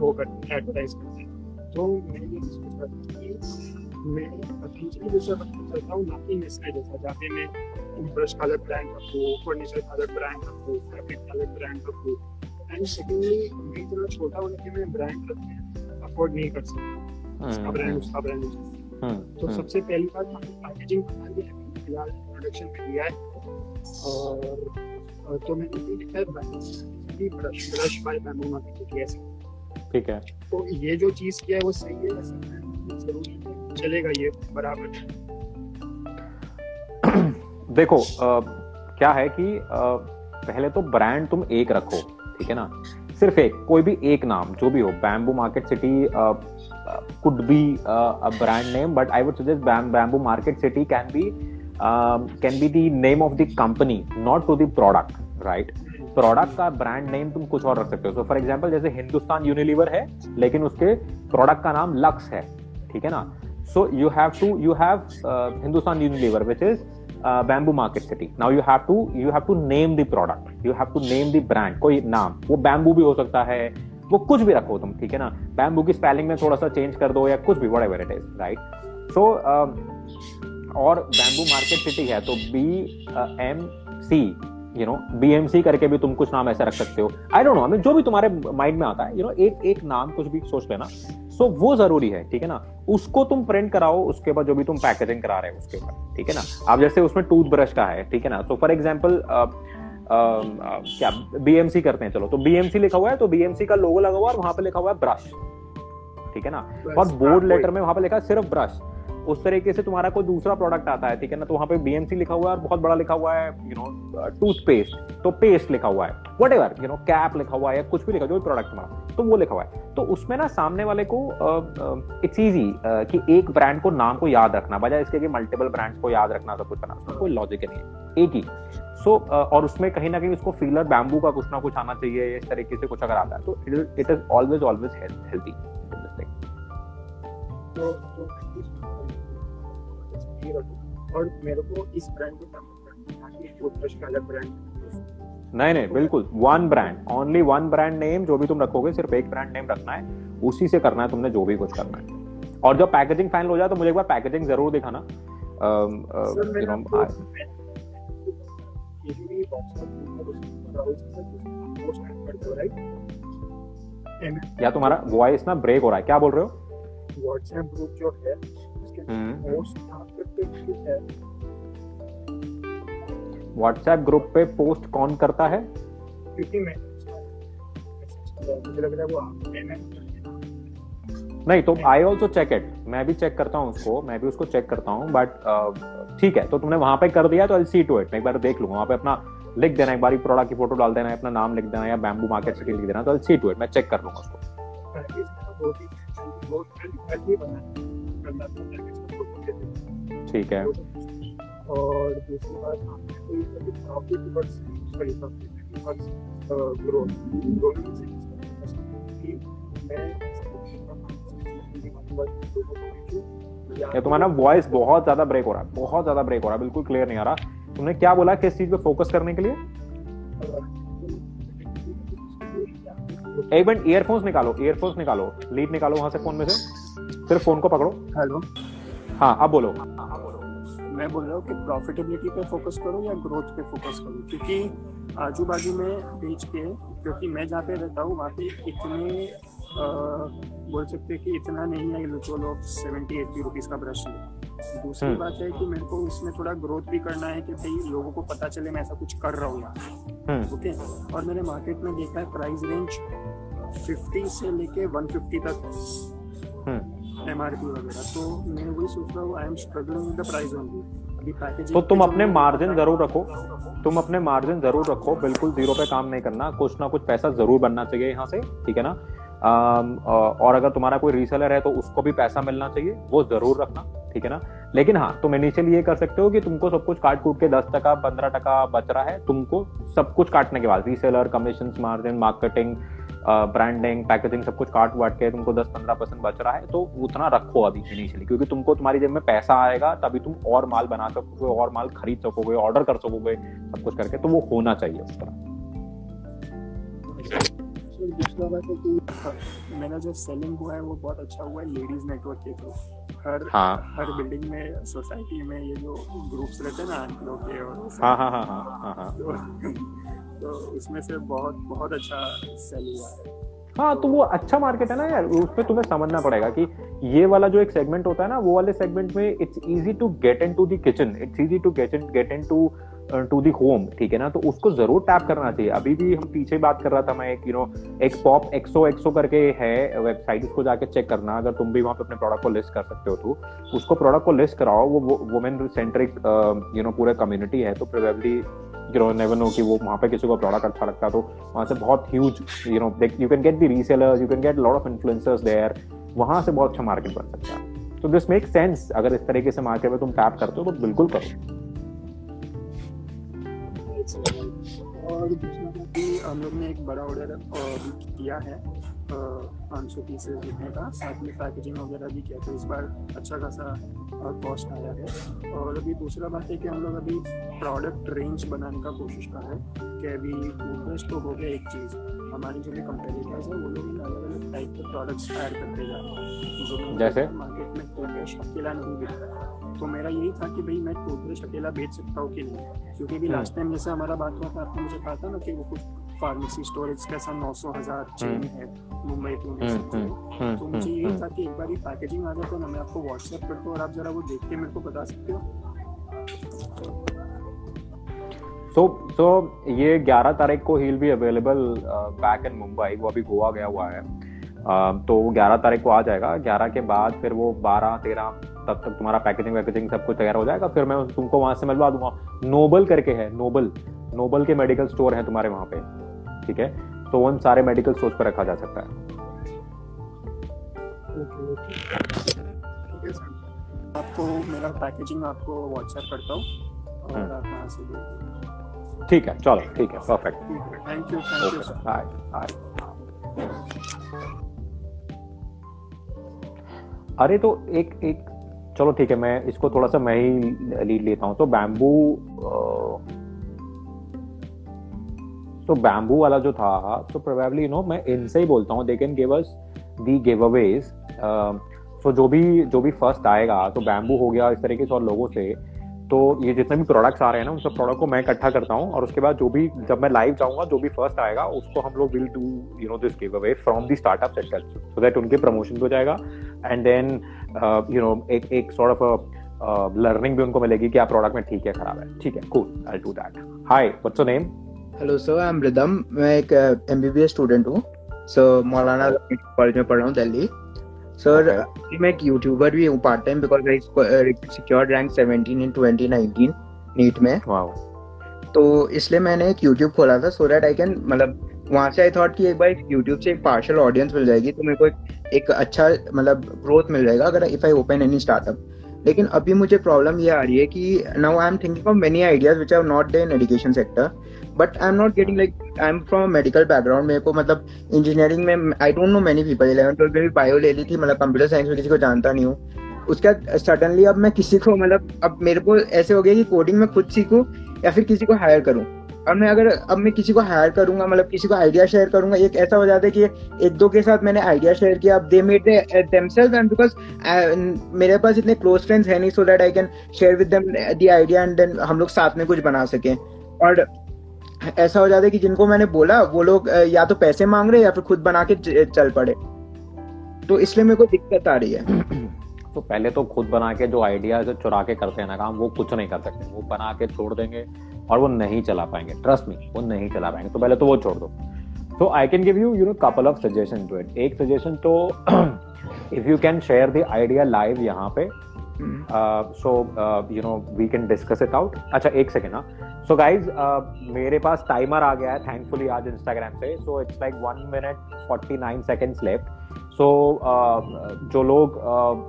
वो करते एडवर्टाइज करते हैं। तो मैं ये सोच रहा था कि मैं पतंजलि जैसा रखना चाहता हूँ ना कि नेस्ले जैसा जहाँ पे मैं टूथब्रश का अलग ब्रांड रखूँ फर्नीचर का अलग ब्रांड रखूँ फैब्रिक का अलग ब्रांड रखूँ। एंड सेकेंडली मैं इतना छोटा होने के मैं ब्रांड रखने अफोर्ड नहीं कर सकता। उसका ब्रांड उसका ब्रांड हम्म, तो हम्म, सबसे पहली बात हमने पैकेजिंग बना ली है फ़िलहाल प्रोडक्शन में लिया है। और तो मैंने है brush brush by bamboo market ऐसे। ठीक है। तो ये जो चीज़ किया है वो सही है ऐसा ज़रूरी है। चलेगा ये बराबर। देखो अ, क्या है कि अ, पहले तो ब्रांड तुम एक रखो ठीक है ना? सिर्फ़ एक कोई भी एक नाम जो भी हो bamboo market city could be a brand name but I would suggest bamboo market city can be can be the name of the company not to the product right product का ब्रांड नेम तुम कुछ और रख सकते हो। So for example जैसे Hindustan Unilever है, लेकिन उसके प्रोडक्ट का नाम लक्स है, ठीक है ना? So you have to you have Hindustan Unilever which is bamboo market city now you have to you have to name the product you have to name the brand कोई नाम, वो bamboo भी हो सकता है, वो कुछ भी रखो तुम, ठीक है ना? बैम्बू की स्पेलिंग में थोड़ा सा चेंज कर दो या कुछ भी what it is right so और बैम्बू मार्केट सिटी है तो B M C you know BMC करके भी तुम कुछ नाम ऐसा रख सकते हो। आई डोंट नो हमें जो भी तुम्हारे माइंड में आता है यू नो एक एक नाम कुछ भी सोच लेना। सो वो ज़रूरी है ठीक है ना? उसको तुम प्रिंट कराओ उसके बाद जो भी तुम पैकेजिंग करा रहे हो उसके ऊपर ठीक है ना? अब जैसे उसमें टूथ ब्रश का है ठीक है ना? सो फॉर एग्ज़ाम्पल क्या बीएमसी करते हैं चलो तो बीएमसी लिखा हुआ है तो बीएमसी का लोगो लगा हुआ है और वहाँ पे लिखा हुआ है ब्रश ठीक है ना? और बोर्ड हाँ, लेटर में वहाँ पे लिखा है सिर्फ़ ब्रश उस तरीके से तुम्हारा कोई दूसरा प्रोडक्ट आता है, ठीक है ना? तो वहाँ पे बीएमसी लिखा हुआ है और बहुत बड़ा लिखा हुआ है यू नो टूथपेस्ट तो पेस्ट लिखा हुआ है whatever you know cap लिखा हुआ है या कुछ भी लिखा, जो भी प्रोडक्ट तुम्हारा तो वो लिखा हुआ है। तो उसमें ना सामने वाले को इट्स इजी कि एक ब्रांड को नाम को याद रखना, बजाय इसके कि मल्टीपल ब्रांड्स को याद रखना, सब कुछ करना, उसमें कोई लॉजिक नहीं है, एक ही। सो और उसमें कहीं ना कहीं उसको फीलर बैम्बू का कुछ ना कुछ आना चाहिए, इस तरीके से कुछ अगर आता है तो it is always always healthy ये रखूँ। और मेरे को इस ब्रांड को काम करना है टूथब्रश का अलग ब्रांड नहीं नहीं बिल्कुल one brand only one brand name जो भी तुम रखोगे सिर्फ़ एक ब्रांड नेम रखना है उसी से करना है तुमने जो भी कुछ करना है। और जब पैकेजिंग फाइनल हो जाए तो मुझे एक बार पैकेजिंग ज़रूर दिखाना। सर कर दो राइट या तुम्हारा वॉइस ना ब्रेक हो रहा है। क्या बोल रहे हो? व्हाट्सएप ग्रुप जो है उसके हम्म। व्हाट्सएप ग्रुप पे पोस्ट कौन करता है? क्योंकि मैं। मुझे लग रहा है वो आप नहीं तो आई ऑल्सो चेक इट मैं भी चेक करता हूँ उसको मैं भी उसको चेक करता हूँ बट ठीक है तो तुमने वहाँ पे कर दिया तो आई सी टू इट मैं एक बार देख लूँगा वहाँ पे अपना लिख देना एक बार प्रोडक्ट की फ़ोटो डाल देना अपना नाम लिख देना या बैम्बू मार्केट सिटी लिख देना तो आई सी टू इट मैं चेक कर लूँगा उसको. ठीक है। और दूसरी बात सॉरी ग्रोथ से ये तुम्हारा वॉइस बहुत ज़्यादा ब्रेक हो रहा है बहुत ज़्यादा ब्रेक हो रहा है बिल्कुल क्लियर नहीं आ रहा। तुमने क्या बोला किस चीज़ पे फोकस करने के लिए? एक मिनट ईयरफोन्स निकालो ईयरफोन्स निकालो लीड निकालो वहाँ से फ़ोन में से। सिर्फ़ फ़ोन को पकड़ो। हेलो। हाँ अब बोलो। मैं बोल रहा हूँ कि प्रॉफिटेबिलिटी पे फोकस करो या ग्रोथ पे फोकस करो? क्योंकि आजू बाजू में बेच के क्योंकि मैं जहाँ पे रहता हूँ वहाँ पे इतने आ, बोल सकते हैं कि इतना नहीं है लो चलो सेवेंटी एट्टी रुपीज़ का ब्रश ले। दूसरी हम्म। बात है कि मेरे को इसमें थोड़ा ग्रोथ भी करना है कि भाई लोगों को पता चले मैं ऐसा कुछ कर रहा हूँ यहाँ हम्म। ओके? और मैंने मार्केट में देखा है प्राइस रेंज 50 से लेके 150 तक। एम वगैरह। तो मैं वही सोच रहा हूँ I am struggling with the price only अभी पैकेजिंग तो तुम अपने मार्जिन ज़रूर रखो। तुम अपने मार्जिन ज़रूर रखो। बिल्कुल ज़ीरो पे काम नहीं करना। कुछ ना कुछ पैसा ज़रूर बनना चाहिए यहाँ से ठीक है ना? और अगर तुम्हारा कोई रीसेलर है तो उसको भी पैसा मिलना चाहिए। वो ज़रूर रखना ठीक है ना? लेकिन हाँ तुम इनिशियली ये कर सकते हो कि तुमको सब कुछ काट कूट के दस टका पंद्रह टका बच रहा है। तुमको सब कुछ काटने के बाद reseller commission margin marketing branding packaging सब कुछ काट वाट के तुमको दस पंद्रह परसेंट बच रहा है तो उतना रखो अभी इनिशियली क्योंकि तुमको तुम्हारी जेब में पैसा आएगा, तभी तुम और माल बना सकोगे, और माल खरीद सकोगे ऑर्डर कर सकोगे, सब कुछ करके तो वो होना चाहिए उस तरह। दूसरा बात है कि मेरा जो सेलिंग हुआ है, वो बहुत अच्छा हुआ है लेडीज़ नेटवर्क के थ्रू हर हाँ। हर बिल्डिंग में सोसाइटी में ये जो ग्रुप्स रहते हैं ना आंटियों के और हाँ हाँ हाँ हाँ हाँ हाँ। तो, तो उसमें से बहुत बहुत अच्छा सेल हुआ है। हाँ तो वो अच्छा मार्केट है ना यार। उसमें तुम्हें समझना पड़ेगा कि ये वाला जो एक सेगमेंट होता है ना वो वाले सेगमेंट में it's easy to get into the kitchen it's easy to get in get into to the home ठीक है ना? तो उसको ज़रूर टैप करना चाहिए। अभी भी हम पीछे बात कर रहा था मैं, एक यू नो एक पॉप एक्सो एक्सो करके है वेबसाइट उसको जाके चेक करना, अगर तुम भी वहाँ पे अपने प्रोडक्ट को लिस्ट कर सकते हो तो। उसको प्रोडक्ट को लिस्ट कराओ, वो वुमेन सेंट्रिक यू नो पूरे कम्युनिटी है तो प्रोबेबली यू नो कि वो वहाँ पे किसी को प्रोडक्ट अच्छा लगता है तो वहाँ से बहुत huge you know you can get the resellers you can get lot of influencers there वहाँ से बहुत अच्छा मार्केट बन सकता है। तो दिस मेक सेंस अगर इस तरीके से मार्केट में तुम टैप करते हो तो बिल्कुल करो। और दूसरा था कि हम लोग ने एक बड़ा ऑर्डर किया है पाँच सौ पीसेज लिखने का। साथ में पैकेजिंग वगैरह भी किया तो इस बार अच्छा खासा कॉस्ट आया है। और अभी दूसरा बात है कि हम लोग अभी प्रोडक्ट रेंज बनाने का कोशिश कर रहे हैं, कि अभी टूथब्रश तो हो गया एक चीज़। हमारी जो भी कंपेटिटर्स है वो लोग इन अलग अलग टाइप के प्रोडक्ट्स ऐड करते जा रहे हैं जो जैसे? मार्केट में टूथब्रश अकेला नहीं बिकता है तो मेरा यही था कि भाई मैं टूथब्रश अकेला बेच सकता हूँ कि नहीं क्योंकि भी हम्म। लास्ट टाइम जैसे हमारा बात हुआ था आपने मुझे कहा था ना कि वो कुछ फार्मेसी स्टोरेज कैसा नौ सौ हज़ार चेन है मुंबई पुणे हम्म। हम्म, तो हम्म, मुझे यही हम्म। था कि एक बार पैकेजिंग आ जाए तो ना मैं आपको व्हाट्सएप कर दूँ और आप जरा वो देख के मेरे को बता सकते हो सो सो ये 11 तारीख को ही be available back in Mumbai वो अभी गोवा गया हुआ है। Uh, तो 11 तारीख को आ जाएगा। 11 के बाद फिर वो 12 13 तब तक तुम्हारा पैकेजिंग वैकेजिंग सब कुछ तैयार हो जाएगा। फिर मैं तुमको वहाँ से मिलवा दूँगा। नोबल करके है नोबल नोबल के मेडिकल स्टोर है तुम्हारे वहाँ पे। ठीक है? तो उन सारे मेडिकल स्टोर पर रखा जा सकता है। आपको मेरा पैकेजिंग आपको व्हाट्सएप करता हूँ। और हम्म। आप वहाँ से। ठीक है चलो ठीक है perfect thank you thank you sir bye bye अरे तो एक एक चलो ठीक है मैं इसको थोड़ा सा मैं ही लीड लेता हूँ। तो बैम्बू तो बैम्बू वाला जो था तो प्रोबेबली यू नो मैं इनसे ही बोलता हूँ they can give us the giveaways so जो भी जो भी फ़र्स्ट आएगा तो बैम्बू हो गया इस तरीके से और लोगों से तो ये जितने भी प्रोडक्ट्स आ रहे हैं ना, उन सब प्रोडक्ट को मैं इकट्ठा करता हूँ और उसके बाद जो भी, जब मैं लाइव जाऊँगा, जो भी फ़र्स्ट आएगा, उसको हम लोग will do you know this giveaway from the startup sector so that उनके प्रमोशन हो जाएगा एंड देन यू नो एक एक सॉर्ट ऑफ़ लर्निंग भी उनको मिलेगी कि आप प्रोडक्ट में ठीक है खराब है। ठीक है cool I do that hi what's your name hello sir I am Rhythm मैं एक M B B S student हूँ। सो मौलाना कॉलेज में पढ़ रहा हूँ दिल्ली सर मैं एक यूट्यूबर भी हूँ part time because I secured rank 17 in 2019 NEET में। वाओ तो इसलिए मैंने एक यूट्यूब खोला था सो दैट आई कैन मतलब वहाँ से आई थॉट कि एक बार यूट्यूब से एक पार्शल ऑडियंस मिल जाएगी तो मेरे को एक, एक अच्छा मतलब ग्रोथ मिल जाएगा अगर if I open any startup लेकिन अभी मुझे प्रॉब्लम ये आ रही है कि now I am thinking of many ideas which are not there in education sector but I am not getting like I am from medical background मेरे को मतलब इंजीनियरिंग में I don't know many people eleven twelfth में भी bio ले ली थी मतलब कंप्यूटर साइंस में किसी को जानता नहीं हूँ। उसके बाद सडनली अब मैं किसी को मतलब अब मेरे को ऐसे हो गया कि कोडिंग में खुद सीखूँ या फिर किसी को हायर करूँ। और मैं अगर, अब मैं किसी को हायर करूँगा मतलब किसी को आइडिया शेयर करूँगा, एक ऐसा हो जाता है कि एक दो के साथ मैंने आइडिया शेयर किया, अब they made themselves and because मेरे पास इतने क्लोज फ्रेंड्स है नहीं so that I can share with them the idea and then हम लोग साथ में कुछ बना सकें। और ऐसा हो जाता है कि जिनको मैंने बोला, वो लोग या तो पैसे मांग रहे या फिर खुद बना के चल पड़े। तो इसलिए मेरे को दिक्कत आ रही है। तो पहले तो खुद बना के जो आइडिया चुरा के करते हैं ना काम, वो कुछ नहीं कर सकते। वो बना के छोड़ देंगे और वो नहीं चला पाएँगे। ट्रस्ट मी वो नहीं चला पाएँगे। तो पहले तो वो छोड़ दो। तो I can give you you know couple of suggestion to it एक सजेशन तो if you can share the idea live यहाँ पे so you know we can discuss it out अच्छा एक सेकेंड ना सो गाइज़ मेरे पास टाइमर आ गया है थैंकफुली आज इंस्टाग्राम पे so. It's like one minute forty nine seconds left So, uh, जो लोग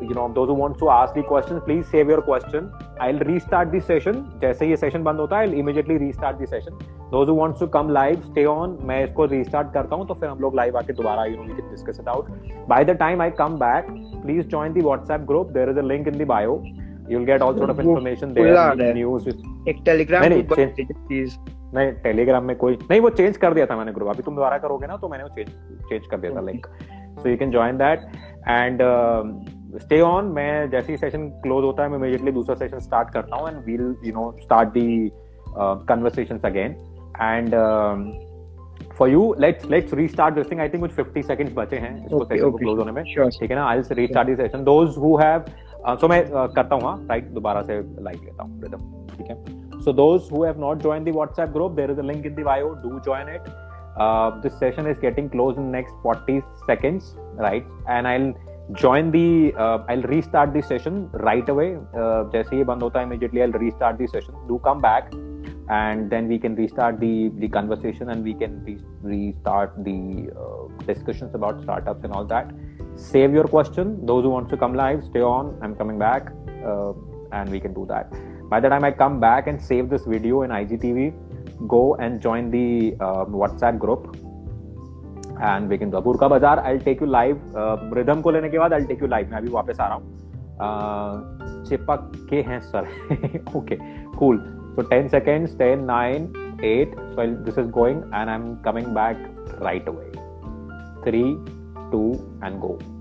you know those who want to ask the questions, please save your question. I'll restart the session. जैसे ये session बंद होता है, I'll immediately restart the session. Those who want to come live, stay on. मैं इसको restart करता हूँ तो फिर हम लोग live आके दोबारा you know we can discuss it out. By the time I come back, please join the WhatsApp group. There is a link in the bio. You'll get all sort of information there. News. एक Telegram please नहीं Telegram में कोई नहीं वो change कर दिया था मैंने ग्रुप अभी तुम दोबारा करोगे ना तो मैंने वो चेंज चेंज कर दिया था link so you can join that and stay on मैं जैसे ही सेशन क्लोज होता है मैं इमीडिएटली दूसरा सेशन स्टार्ट करता हूँ and will you know start the conversation again and for you let's let's restart this thing I think कुछ 50 सेकंड्स बचे हैं इसको सेशन को क्लोज होने में। ठीक है ना? I will restart this session those who have so मैं uh, करता हूँ राइट हाँ, दोबारा से लाइक लेता हूँ रिदम ठीक है? So those who have not join the WhatsApp group there is a link in the bio do join it uh, this session is getting closed in next 40 seconds right? And i'll join the uh, i'll restart the session right away. Uh, jaise immediately i'll restart the session. Do come back and then we can restart the the conversation and we can re- restart the uh, discussions about startups and all that. Save your question. Those who wants to come live stay on. I'm coming back uh, and we can do that. By the time i come back and save this video in igtv go and join the uh, WhatsApp group can do Burka Bazaar. I'll take you live. Uh, rhythm को लेने के बाद I'll take you live. मैं अभी वापस आ रहा हूँ. Uh, चिपक के हैं sir. okay, cool. So 10 seconds, 10, 9, 8. So I'll, this is going and I'm coming back right away. 3, 2 and go.